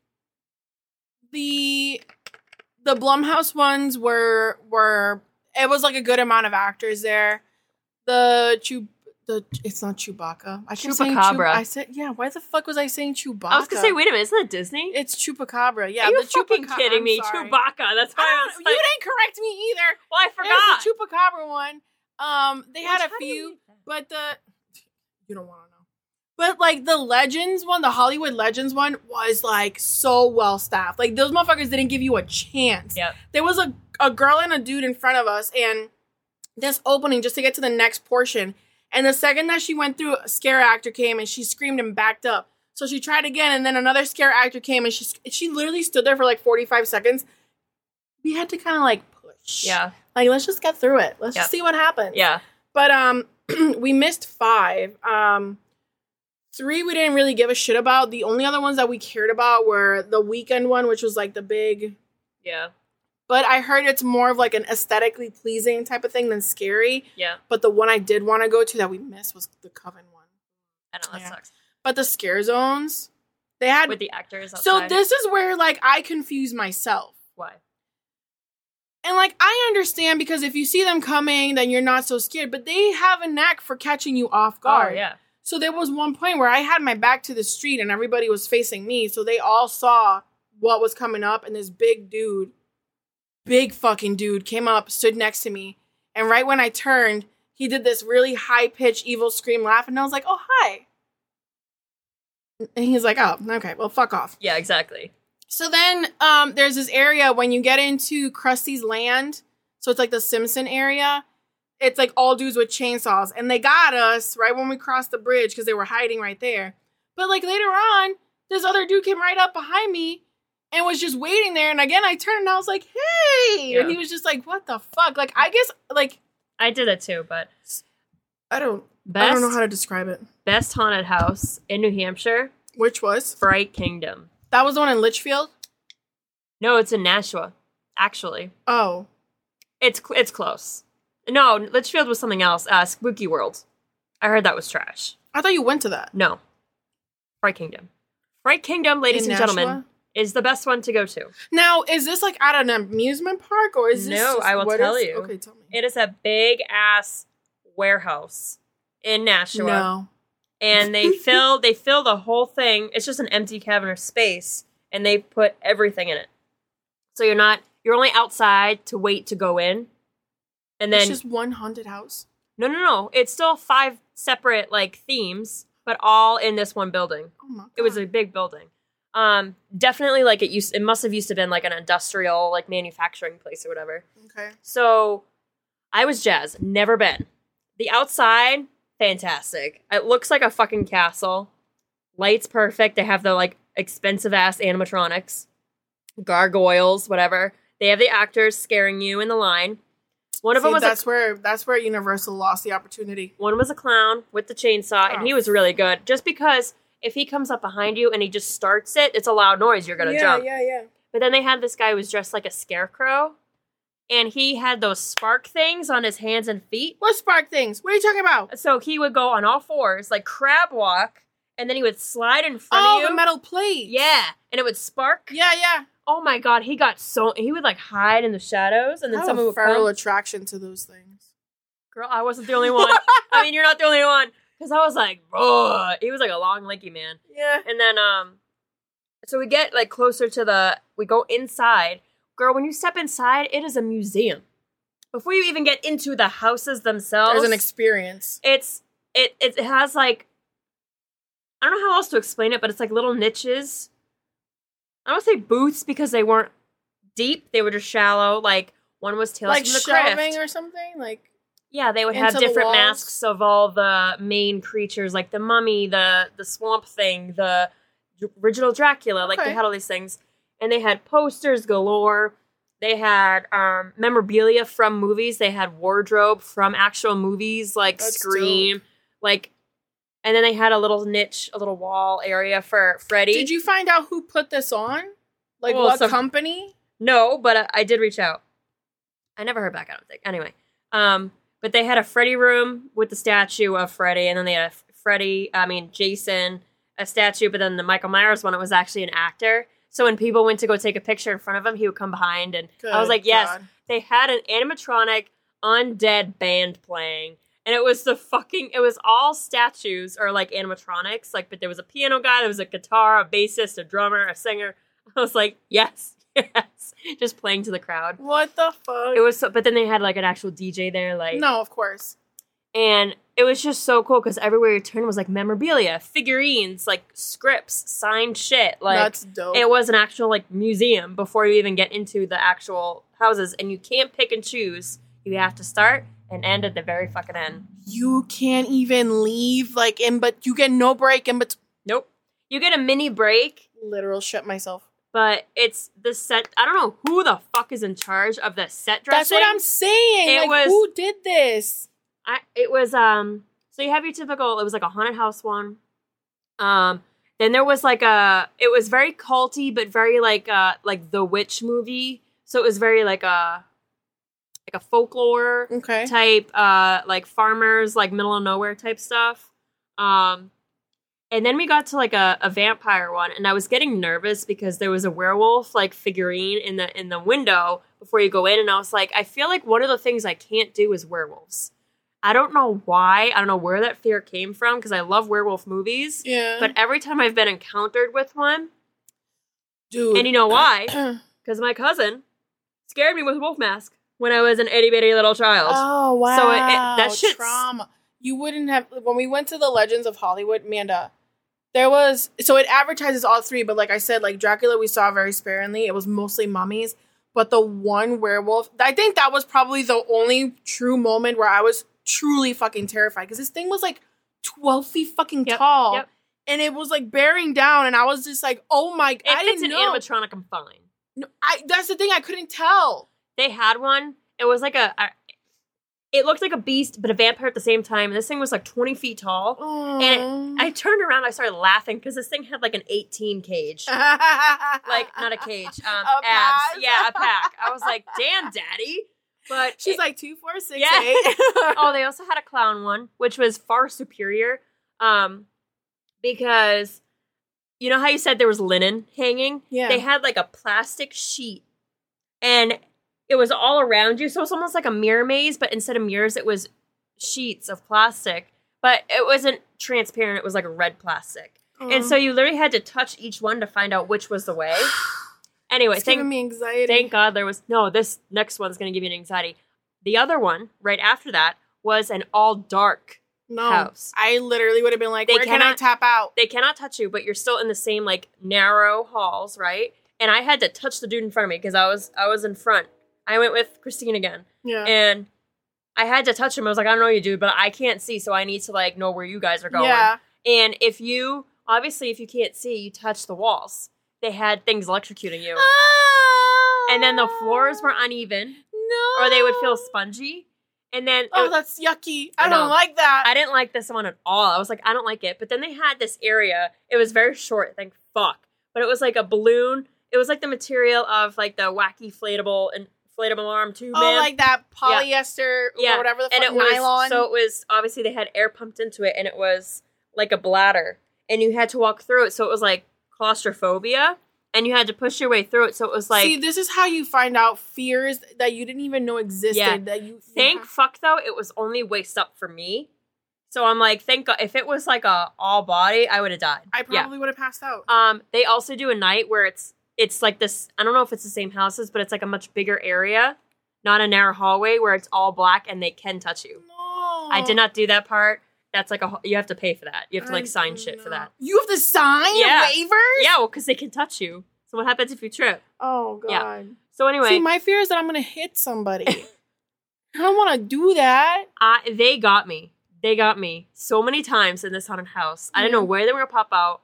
the the Blumhouse ones were were it was like a good amount of actors there. The Chew the it's not Chewbacca. I keep saying Chew- Chupacabra. I said yeah. Why the fuck was I saying Chewbacca? I was gonna say, wait a minute, isn't that Disney? It's Chupacabra. Yeah, Are you the fucking Chupaca- kidding I'm me? sorry. Chewbacca. That's why I I, don't, was you didn't correct me either. well, I forgot. It was the Chupacabra one. Um, they had a how do you few, but the you don't want to know. But like the Legends one, the Hollywood Legends one was like so well staffed. Like those motherfuckers didn't give you a chance. Yep. There was a a girl and a dude in front of us, and this opening just to get to the next portion. And the second that she went through, a scare actor came and she screamed and backed up. So she tried again, and then another scare actor came and she she literally stood there for like forty five seconds. We had to kind of like push. Yeah, Like let's just get through it. Let's Yeah. just see what happens. yeah. But um we missed five. Um three we didn't really give a shit about. The only other ones that we cared about were the Weeknd one, which was like the big Yeah, but I heard it's more of like an aesthetically pleasing type of thing than scary. yeah. But the one I did want to go to that we missed was the Coven one. I know that Yeah. sucks. But the scare zones, they had With the actors. so this is where like I confuse myself. why? And like I understand because if you see them coming, then you're not so scared. But they have a knack for catching you off oh, guard. Oh yeah, So there was one point where I had my back to the street and everybody was facing me. So they all saw what was coming up, and this big dude, big fucking dude, came up, stood next to me, and right when I turned, he did this really high pitched evil scream laugh, and I was like, "Oh hi." And he's like, "Oh, okay, well, fuck off." yeah. Exactly. So then um, there's this area when you get into Krusty's land. So it's like the Simpson area. It's like all dudes with chainsaws. And they got us right when we crossed the bridge because they were hiding right there. But like later on, this other dude came right up behind me and was just waiting there. And again, I turned and I was like, hey. Yeah. And he was just like, what the fuck? Like, I guess, like, I did it too, but I don't, best I don't know how to describe it. best haunted house in New Hampshire, Which was? Fright Kingdom. That was the one in Litchfield? No, it's in Nashua. Actually, Oh. it's cl- it's close. No, Litchfield was something else. Uh, Spooky World. I heard that was trash. I thought you went to that. No, Fright Kingdom. Fright Kingdom, ladies In and gentlemen, is the best one to go to. Now, is this like at an amusement park or is this? No, just- I will tell is- you. Okay, tell me. It is a big ass warehouse in Nashua. No. And they fill they fill the whole thing. It's just an empty cavern of space, and they put everything in it. So you're not you're only outside to wait to go in, and then it's just one haunted house. no no no, it's still five separate like themes, but all in this one building. Oh my god. It was a big building. Um, definitely like it used. It must have used to been like an industrial like manufacturing place or whatever. okay. So I was jazzed. Never been. The outside, fantastic. It looks like a fucking castle. Lights perfect. They have the like expensive ass animatronics, gargoyles, whatever. They have the actors scaring you in the line. One of See, them was a, that's where that's where Universal lost the opportunity. one was a clown with the chainsaw, and Oh. he was really good. Just because if he comes up behind you and he just starts it, it's a loud noise. You're gonna yeah, jump. Yeah, yeah, yeah. But then they had this guy who was dressed like a scarecrow, and he had those spark things on his hands and feet. What spark things? What are you talking about? So he would go on all fours, like crab walk, and then he would slide in front Oh, of you. the metal plate. Yeah, and it would spark. yeah, yeah. Oh my god, he got so he would like hide in the shadows, and then I have someone a would feral come. attraction to those things. girl, I wasn't the only one. I mean, you're not the only one. Because I was like, Ugh. he was like a long, lanky man. Yeah. And then, um, so we get like closer to the, we go inside. Girl, when you step inside, it is a museum. Before you even get into the houses themselves, There's an experience. it's it it has like I don't know how else to explain it, but it's like little niches. I don't say booths because they weren't deep; they were just shallow. Like one was Tales Like from the Crypt. or something? Like yeah, they would have different masks of all the main creatures, like the mummy, the the swamp thing, the original Dracula. Like they had all these things, and they had posters galore. They had um, memorabilia from movies. They had wardrobe from actual movies, like That's Scream, like, and then they had a little niche, a little wall area for Freddy. Did you find out who put this on? Like Well, what some- company? No, but I, I did reach out. I never heard back. I don't think. Anyway, um, but they had a Freddy room with the statue of Freddy, and then they had a Freddy. I mean Jason, a statue. But then the Michael Myers one, it was actually an actor. So when people went to go take a picture in front of him, he would come behind, and I was like, yes, God. they had an animatronic undead band playing. And it was the fucking, it was all statues or like animatronics. Like, but there was a piano guy, there was a guitar, a bassist, a drummer, a singer. I was like, yes, yes. Just playing to the crowd. What the fuck? It was so, but then they had like an actual DJ there, like, no, of course. And it was just so cool because everywhere you turned was like memorabilia, figurines, like scripts, signed shit. Like, That's dope. it was an actual like museum before you even get into the actual houses and you can't pick and choose you have to start and end at the very fucking end you can't even leave like in but you get no break in but nope you get a mini break literal shit myself. but it's the set i don't know who the fuck is in charge of the set dressing That's what I'm saying. It like was- who did this? I, it was um so you have your typical it was like a haunted house one. Um then there was like a it was very culty but very like uh like the witch movie. So it was very like a like a folklore Okay. type uh like farmers like middle of nowhere type stuff. Um and then we got to like a, a vampire one and i was getting nervous because there was a werewolf like figurine in the in the window before you go in and i was like i feel like one of the things i can't do is werewolves i don't know why i don't know where that fear came from because i love werewolf movies Yeah. but every time i've been encountered with one dude. and you know why because my cousin scared me with a wolf mask when i was an itty-bitty little child oh wow. So it- it- that shit's- trauma. You wouldn't have when we went to the Legends of Hollywood, Amanda. There was so it advertises all three, but like I said, like Dracula, we saw very sparingly. It was mostly mummies, but the one werewolf, I think that was probably the only true moment where I was truly fucking terrified because this thing was like twelve feet fucking Yep, tall, yep. and it was like bearing down, and I was just like, oh my, If I it's an know. animatronic, I'm fine. No, I that's the thing I couldn't tell. They had one. It was like a, a- It looked like a beast, but a vampire at the same time. And this thing was like 20 feet tall. And I turned around. I started laughing because this thing had like an 18 cage. like not a cage, um, A abs. pack. Yeah, a pack. I was like, "Damn, daddy!" But She's it- like two, four, six, Yeah. eight. oh, they also had a clown one, which was far superior. Um, because you know how you said there was linen hanging? Yeah. They had like a plastic sheet, and it was all around you, so it's almost like a mirror maze, but instead of mirrors, it was sheets of plastic. But it wasn't transparent; it was like a red plastic. And so you literally had to touch each one to find out which was the way. Anyway, it's thank giving me anxiety. Thank God there was no. This next one's going to give you an anxiety. The other one, right after that, was an all dark. no, house. I literally would have been like, They "Where can I cannot- tap out?" They cannot touch you, but you're still in the same like narrow halls, right? And I had to touch the dude in front of me because I was I was in front. I went with Christine again, Yeah, and I had to touch him. I was like, I don't know you, dude, but I can't see, so I need to like know where you guys are going. yeah. And if you obviously if you can't see, you touch the walls. They had things electrocuting you, oh. and then the floors were uneven. no, or they would feel spongy. And then Oh, it- that's yucky. I, I don't know. like that. I didn't like this one at all. I was like, I don't like it. But then they had this area. It was very short. Thank fuck. But it was like a balloon. It was like the material of like the wacky inflatable and inflatable arm tube oh, man. like that polyester, Yeah, or whatever the fuck and it was nylon. so it was obviously they had air pumped into it, and it was like a bladder, and you had to walk through it. So it was like claustrophobia. and you had to push your way through it. So it was like, See, this is how you find out fears that you didn't even know existed. Yeah. That you thank fuck though, it was only waist up for me. So I'm like, thank God. If it was like a all body, I would have died. I Yeah. probably would have passed out. Um, they also do a night where it's it's like this. I don't know if it's the same houses, but it's like a much bigger area, not a narrow hallway where it's all black and they can touch you. no, I did not do that part. That's like a you have to pay for that. You have to like sign shit for that. You have to sign Yeah. waivers. Yeah, well, because they can touch you. So what happens if you trip? Oh god. Yeah. So anyway, See, my fear is that I'm gonna hit somebody. I don't want to do that. I, they got me. They got me so many times in this haunted house. I didn't know where they were gonna pop out.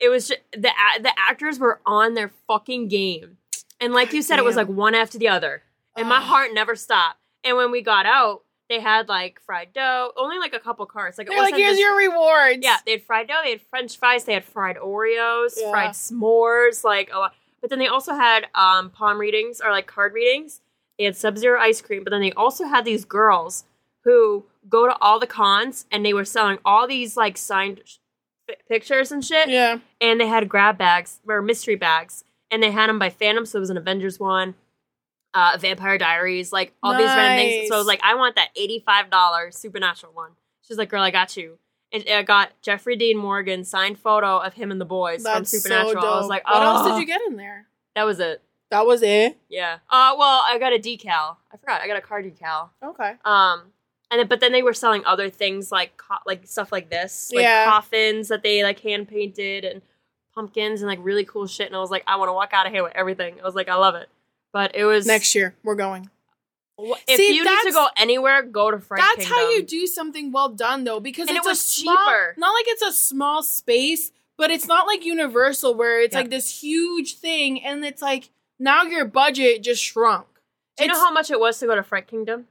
It was just, the the actors were on their fucking game, and like you said, it was like one after the other, and my heart never stopped. And when we got out, they had like fried dough, only like a couple carts. Like it They're like, here's this- your rewards. yeah. They had fried dough, they had French fries, they had fried Oreos, Yeah. fried s'mores, like a lot. But then they also had um, palm readings or like card readings. They had Sub Zero ice cream, but then they also had these girls who go to all the cons and they were selling all these like signed sh- fi- pictures and shit. Yeah. And they had grab bags or mystery bags, and they had them by Phantom. So it was an Avengers one, uh, Vampire Diaries, like all these random things. So I was like, I want that eighty-five dollars Supernatural one. She's like, girl, I got you. And I got Jeffrey Dean Morgan signed photo of him and the boys That's from Supernatural. so. I was like, what oh, else did you get in there? That was it. That was it. Yeah. Uh, well, I got a decal. I forgot. I got a car decal. Okay. Um, and then, but then they were selling other things like co- like stuff like this, like Yeah. coffins that they like hand painted and pumpkins and like really cool shit. And I was like, I want to walk out of here with everything. I was like, I love it. But it was Next year, we're going. If See, you need to go anywhere, go to Fright Kingdom. That's how you do something well done, though, because And it's it was a small, cheaper. Not like it's a small space, but it's not like Universal where it's Yeah. like this huge thing, and it's like now your budget just shrunk. Do you know how much it was to go to Fright Kingdom?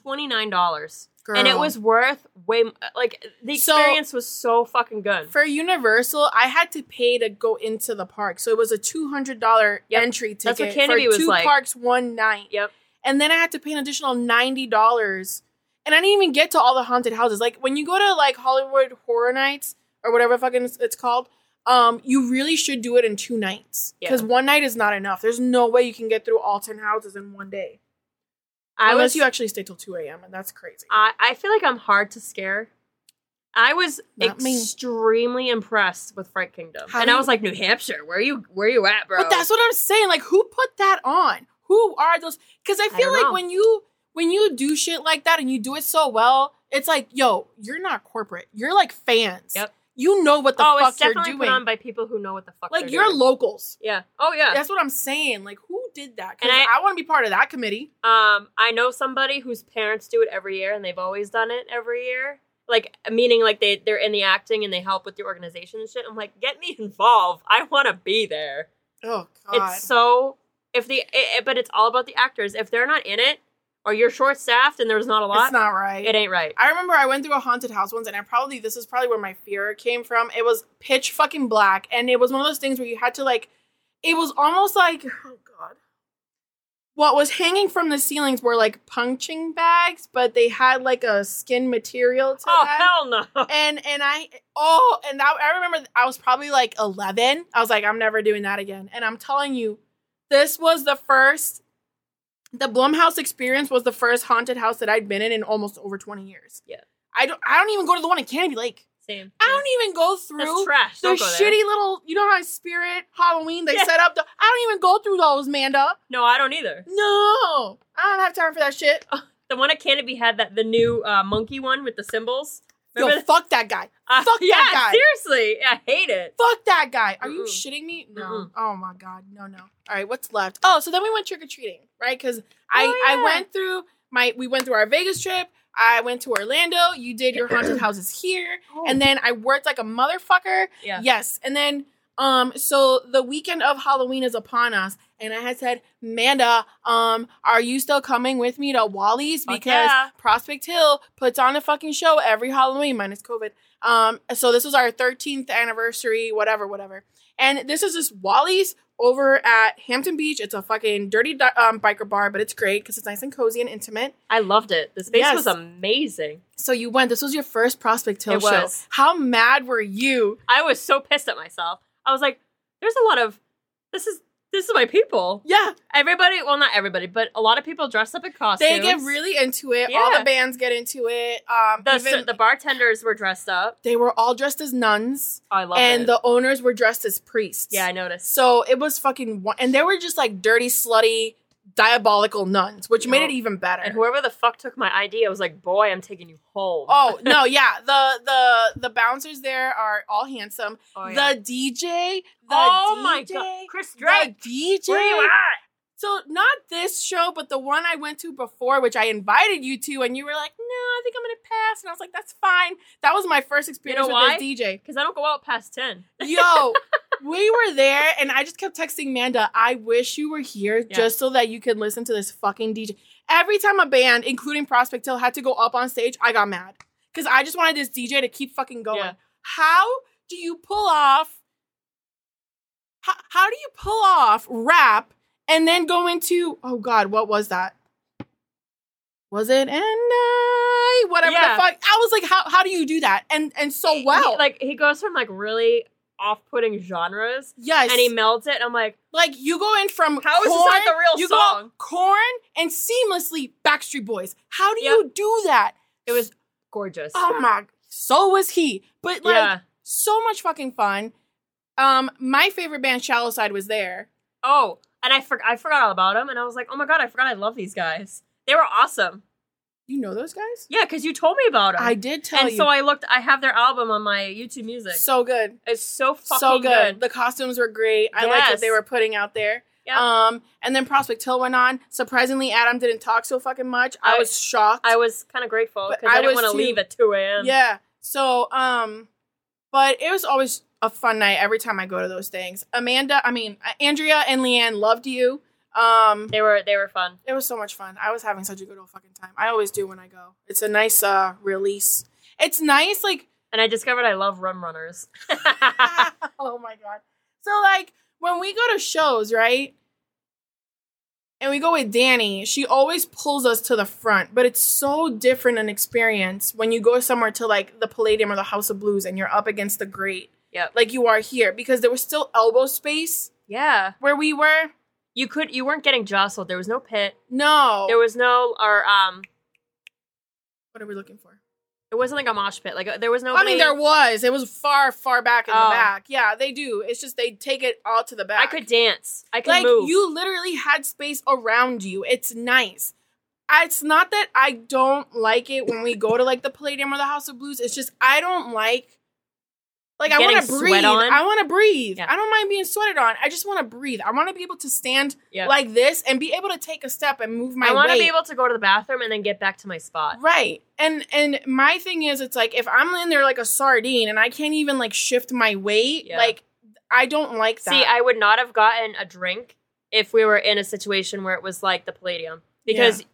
Twenty nine dollars, and it was worth way like the So- experience was so fucking good. for Universal, I had to pay to go into the park, so it was a two hundred dollar Yep. entry ticket That's what Canobie for two like. parks one night. Yep. and then I had to pay an additional ninety dollars, and I didn't even get to all the haunted houses. Like when you go to like Hollywood Horror Nights or whatever fucking it's- called, um, you really should do it in two nights Yeah. because one night is not enough. There's no way you can get through all ten houses in one day I unless was you actually stay till two a.m. and that's crazy. I, I feel like I'm hard to scare. I was Not me. extremely impressed with Fright Kingdom, How and I was like, New Hampshire, where you where you at, bro? But that's what I'm saying. Like, who put that on? Who are those? Because I feel don't like know. when you when you do shit like that and you do it so well, it's like, yo, you're not corporate. You're like fans. Yep. You know what the oh, fuck it's you're definitely doing. put on by people who know what the fuck. like you're doing. locals. yeah. Oh yeah. That's what I'm saying. Like, who did that? Because I, I- want to be part of that committee. Um, I know somebody whose parents do it every year, and they've always done it every year. Like meaning, like they they're in the acting and they help with the organization and shit. I'm like, get me involved. I want to be there. Oh God. It's so if the it, it- but it's all about the actors. If they're not in it, or you're short staffed and there's not a lot, It's not right. it ain't right. I remember I went through a haunted house once, and I probably this is probably where my fear came from. It was pitch fucking black, and it was one of those things where you had to like, it was almost like oh god, what was hanging from the ceilings were like punching bags, but they had like a skin material to Oh hell no! And and I oh and that, I remember I was probably like eleven. I was like I'm never doing that again. And I'm telling you, this was the first. The Blumhouse experience was the first haunted house that I'd been in in almost over twenty years. Yeah. I don't. I don't even go to the one in Canobie Lake. Same. I don't even go through trash. the shitty little. You know how Spirit Halloween they Yeah. set up. The, I don't even go through those, Manda. No, I don't either. No, I don't have time for that shit. The one at Canobie had that the new uh, monkey one with the cymbals. Yo, fuck that guy. Uh, fuck that guy. seriously, I hate it. Fuck that guy. Are you Mm-mm. shitting me? No. Mm-mm. Oh my god. No, no. All right, what's left? Oh, so then we went trick or treating, right? Because I Oh, I yeah. went through my we went through our Vegas trip. I went to Orlando. You did your haunted houses here, and then I worked like a motherfucker. yeah, Yes, and then um, so the weekend of Halloween is upon us, and I had said, Manda, um, are you still coming with me to Wally's because yeah. Prospect Hill puts on a fucking show every Halloween minus COVID. Um, so this was our 13th anniversary, whatever, whatever. And this is just Wally's over at Hampton Beach. It's a fucking dirty um, biker bar, but it's great because it's nice and cozy and intimate. I loved it. The space Yes. was amazing. So you went. This was your first Prospect Hill It show. was. How mad were you? I was so pissed at myself. I was like, "There's a lot of this is this is my people. Yeah, Everybody, well, not everybody, but a lot of people dress up in costumes. they get really into it. All the bands get into it. Um, the even the bartenders were dressed up. they were all dressed as nuns, Oh, I love and it. the owners were dressed as priests. yeah, I noticed. So it was fucking, and they were just like dirty, slutty, diabolical nuns, which made it oh. even better. And whoever the fuck took my ID, I was like, boy, I'm taking you home. Oh no, yeah. The the the bouncers there are all handsome. Oh, yeah. The DJ, the oh DJ, my god, Chris Drake, the DJ. where you at? So not this show, but the one I went to before, which I invited you to, and you were like, "No, I think I'm gonna pass," and I was like, "That's fine." That was my first experience know with why? this DJ. Because I don't go out past ten. Yo, we were there, and I just kept texting Manda, "I wish you were here Yeah. just so that you could listen to this fucking DJ." Every time a band, including Prospect Hill, had to go up on stage, I got mad because I just wanted this DJ to keep fucking going. Yeah. How do you pull off? How, how do you pull off rap and then go into oh god, what was that? Was it and I whatever Yeah. the fuck? I was like, how how do you do that? And and so He- well, like he goes from like really off-putting genres, yes, and he melds it. And I'm like, like you go in from How is this Korn, not the real you song? go Korn and seamlessly Backstreet Boys. How do Yep. you do that? it was gorgeous. Oh my, so was he. But like, yeah. so much fucking fun. Um, my favorite band, Shallow Side, was there. Oh, and I forgot. I forgot all about him, and I was like, oh my god, I forgot I love these guys. They were awesome. You know those guys? Yeah, because you told me about them. I did tell and you. so I looked. I have their album on my YouTube Music. so good, it's so fucking so good. good. The costumes were great. I liked what they were putting out there. Yeah. Um, and then Prospect Hill went on. Surprisingly, Adam didn't talk so fucking much. I, I- was shocked. I was kind of grateful because I I, didn't want to leave at two a.m. Yeah. So, um, but it was always a fun night every time I go to those things. Amanda, I mean, Andrea and Leanne loved you. Um, they were they were fun. it was so much fun. I was having such a good old fucking time. I always do when I go. It's a nice uh release. It's nice, like And I discovered I love rum runners. oh my god. So like when we go to shows, right? And we go with Danny, she always pulls us to the front, but it's so different an experience when you go somewhere to like the Palladium or the House of Blues and you're up against the grate, Yeah. like you are here, because there was still elbow space Yeah. where we were. You could you weren't getting jostled. There was no pit. No. There was no or um what are we looking for? it wasn't like a mosh pit. Like uh, there was no I mean, there was. It was far, far back in the Oh. back. Yeah, they do. It's just they take it all to the back. I could dance. I could like move. you literally had space around you. It's nice. It's not that I don't like it when we go to like the Palladium or the House of Blues. It's just I don't like. Like I want to breathe. I want to breathe. Yeah. I don't mind being sweated on. I just want to breathe. I want to be able to stand Yeah. like this and be able to take a step and move my I want to be able to go to the bathroom and then get back to my spot. Right. And and my thing is it's like if I'm in there like a sardine and I can't even like shift my weight, Yeah. like I don't like that. See, I would not have gotten a drink if we were in a situation where it was like the Palladium because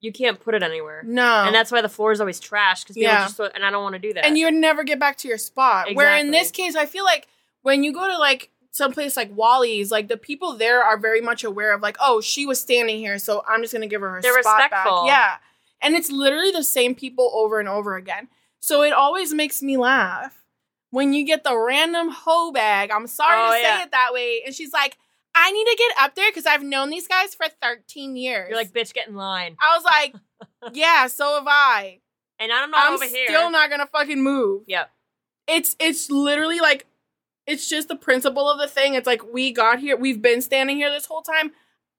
you can't put it anywhere. no. And that's why the floor is always trash because people Yeah. just and I don't want to do that. and you would never get back to your spot. Exactly. Where in this case, I feel like when you go to like someplace like Wally's, like the people there are very much aware of like, oh, she was standing here, so I'm just gonna give her her They're spot respectful. back. Yeah, and it's literally the same people over and over again. So it always makes me laugh when you get the random hoe bag. I'm sorry Oh, to say it that way, and she's like. I need to get up there because I've known these guys for 13 years. You're like, bitch, get in line. I was like, yeah, so have I. And I'm not I'm over here. still not gonna fucking move Yep. it's it's literally like it's just the principle of the thing. It's like we got here, we've been standing here this whole time.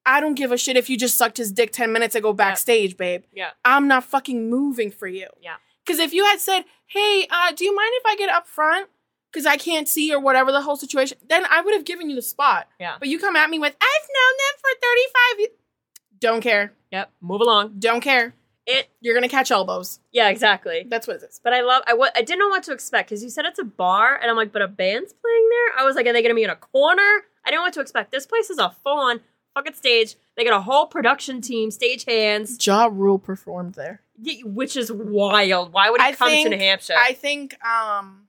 I don't give a shit if you just sucked his dick 10 minutes ago backstage, babe. Yeah. I'm not fucking moving for you. Yeah. Cuz if you had said, "Hey, uh, do you mind if I get up front?" Cuz I can't see or whatever the whole situation, then I would have given you the spot. Yeah. But you come at me with, "I've known them for 35 years." Don't care. Yep. Move along. Don't care. It. You're going to catch elbows. Yeah. Exactly. That's what it is. But I love. I I didn't know what to expect because you said it's a bar, and I'm like, but a band's playing there. I was like, are they gonna be in a corner? I didn't know what to expect. This place is a full on fucking stage. They got a whole production team, stage hands, Ja Rule performed there. which is wild. Why would he I come think- to New Hampshire? I think um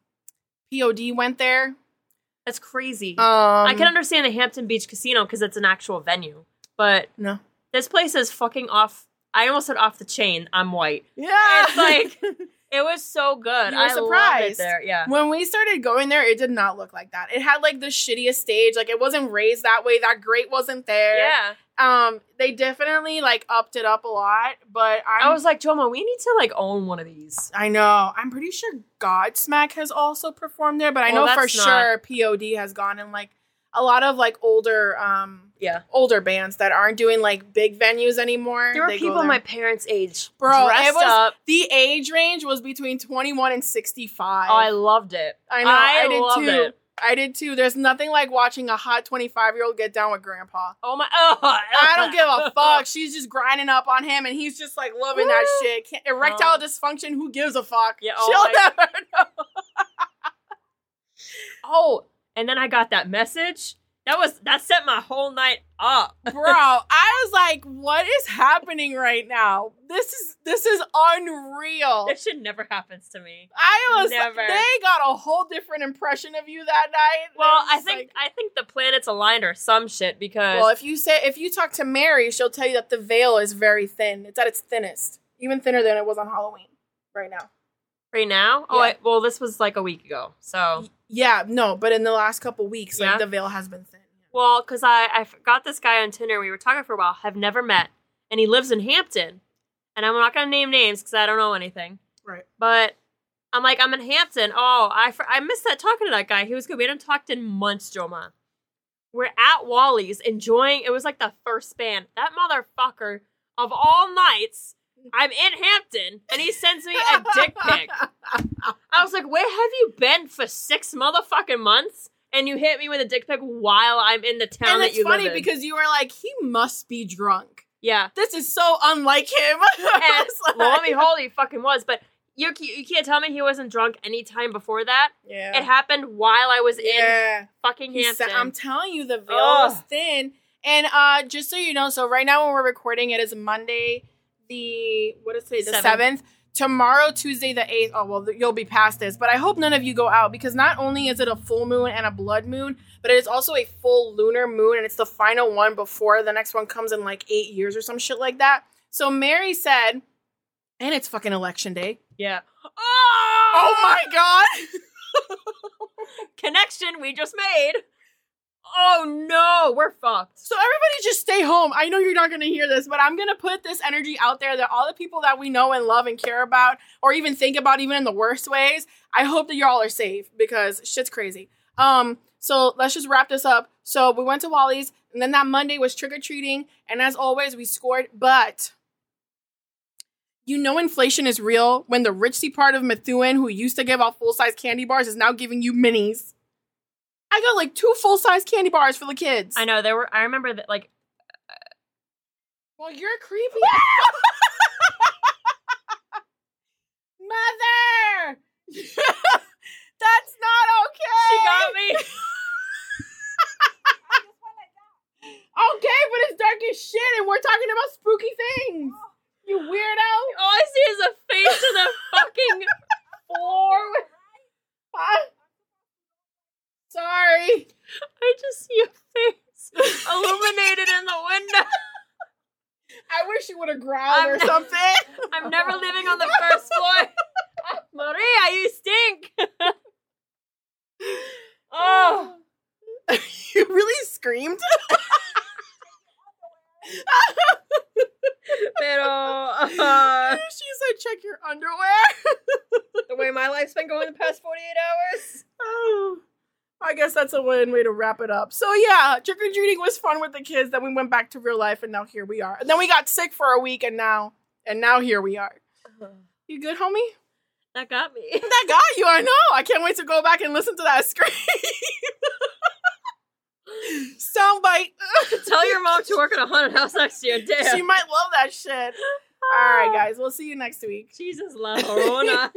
POD went there. That's crazy. Um I can understand the Hampton Beach Casino because it's an actual venue, but No. this place is fucking off. I almost said off the chain. I'm white. Yeah. It's like It was so good. You were I loved it surprised. there. Yeah. When we started going there, it did not look like that. It had like the shittiest stage. Like it wasn't raised that way. That grate wasn't there. Yeah. Um, they definitely like upped it up a lot, but I'm, I was like, Joma, we need to like own one of these. I know. I'm pretty sure Godsmack has also performed there, but I Well, know for not- sure POD has gone and like a lot of like older um Yeah. older bands that aren't doing like big venues anymore. There were they people there. my parents' age Bro, it was- up. the age range was between 21 and 65. Oh, I loved it. I know. I, I did too. it. I did too. There's nothing like watching a hot 25 year old get down with grandpa. Oh my! Oh, I don't give a fuck. She's just grinding up on him, and he's just like loving that shit. Can't- Erectile Oh. dysfunction. Who gives a fuck? Yeah, oh She'll my- never know. Oh, and then I got that message. That was that set my whole night up. Bro, I was like, what is happening right now? This is this is unreal. That shit never happens to me. I was Never. they got a whole different impression of you that night. Well, I think like- I think the planets aligned or some shit because well, if you say if you talk to Mary, she'll tell you that the veil is very thin. It's at its thinnest, even thinner than it was on Halloween right now. right now. Oh, I, well, this was like a week ago. So Yeah, no, but in the last couple weeks, like Yeah? the veil has been thin. well, because I I got this guy on Tinder. We were talking for a while. Have never met, and he lives in Hampton. And I'm not gonna name names because I don't know anything. Right. But I'm like, I'm in Hampton. Oh, I I missed that talking to that guy. He was good. We hadn't talked in months, Joma. We're at Wally's enjoying. It was like the first band. That motherfucker of all nights. I'm in Hampton, and he sends me a dick pic. I was like, where have you been for six motherfucking months? And you hit me with a dick pic while I'm in the town and that it's you funny live in. because you were like, he must be drunk. yeah, This is so unlike him. and I was lo and like- behold, he fucking was. But you you can't tell me he wasn't drunk any time before that. yeah. It happened while I was in yeah. fucking Hampton. said, I'm telling you, the veil Ugh. is thin. And uh, just so you know, so right now when we're recording, it is Monday, the what is today? The Seventh. seventh. Tomorrow, Tuesday, the eighth. Oh well, you'll be past this, but I hope none of you go out because not only is it a full moon and a blood moon, but it is also a full lunar moon, and it's the final one before the next one comes in like eight years or some shit like that. So Mary said, and it's fucking election day. yeah. Oh my god! Connection we just made. Oh no, we're fucked. So everybody just stay home. I know you're not to hear this, but I'm to put this energy out there that all the people that we know and love and care about or even think about even in the worst ways, I hope that y'all are safe because shit's crazy. Um so let's just wrap this up. So we went to Wally's and then that Monday was trick or treating and as always we scored but you know inflation is real when the richy part of Methuen who used to give out full-size candy bars is now giving you minis. I got like two full-size candy bars for the kids. I know there were. I remember that like uh, Well, you're creepy. Mother! That's not okay. she got me. Okay, but it's dark as shit and we're talking about spooky things. You weirdo. All I see is a face to the fucking floor. Huh? Sorry. I just see your face illuminated in the window. I wish you would have growled or I'm- something. I'm never living on the first floor. Maria, you stink. oh, you really screamed? pero uh, she said, check your underwear. the way my life's been going the past 48 hours. Oh, I guess that's a one way to wrap it up. So yeah, trick or treating was fun with the kids. Then we went back to real life, and now here we are. And then we got sick for a week, and now and now here we are. Uh-huh. You good, homie? That got me. That got you. I know. I can't wait to go back and listen to that scream. Soundbite. Tell your mom to work at a haunted house next year. Damn. she might love that shit. All right, ah. guys. We'll see you next week. Jesus, love Corona.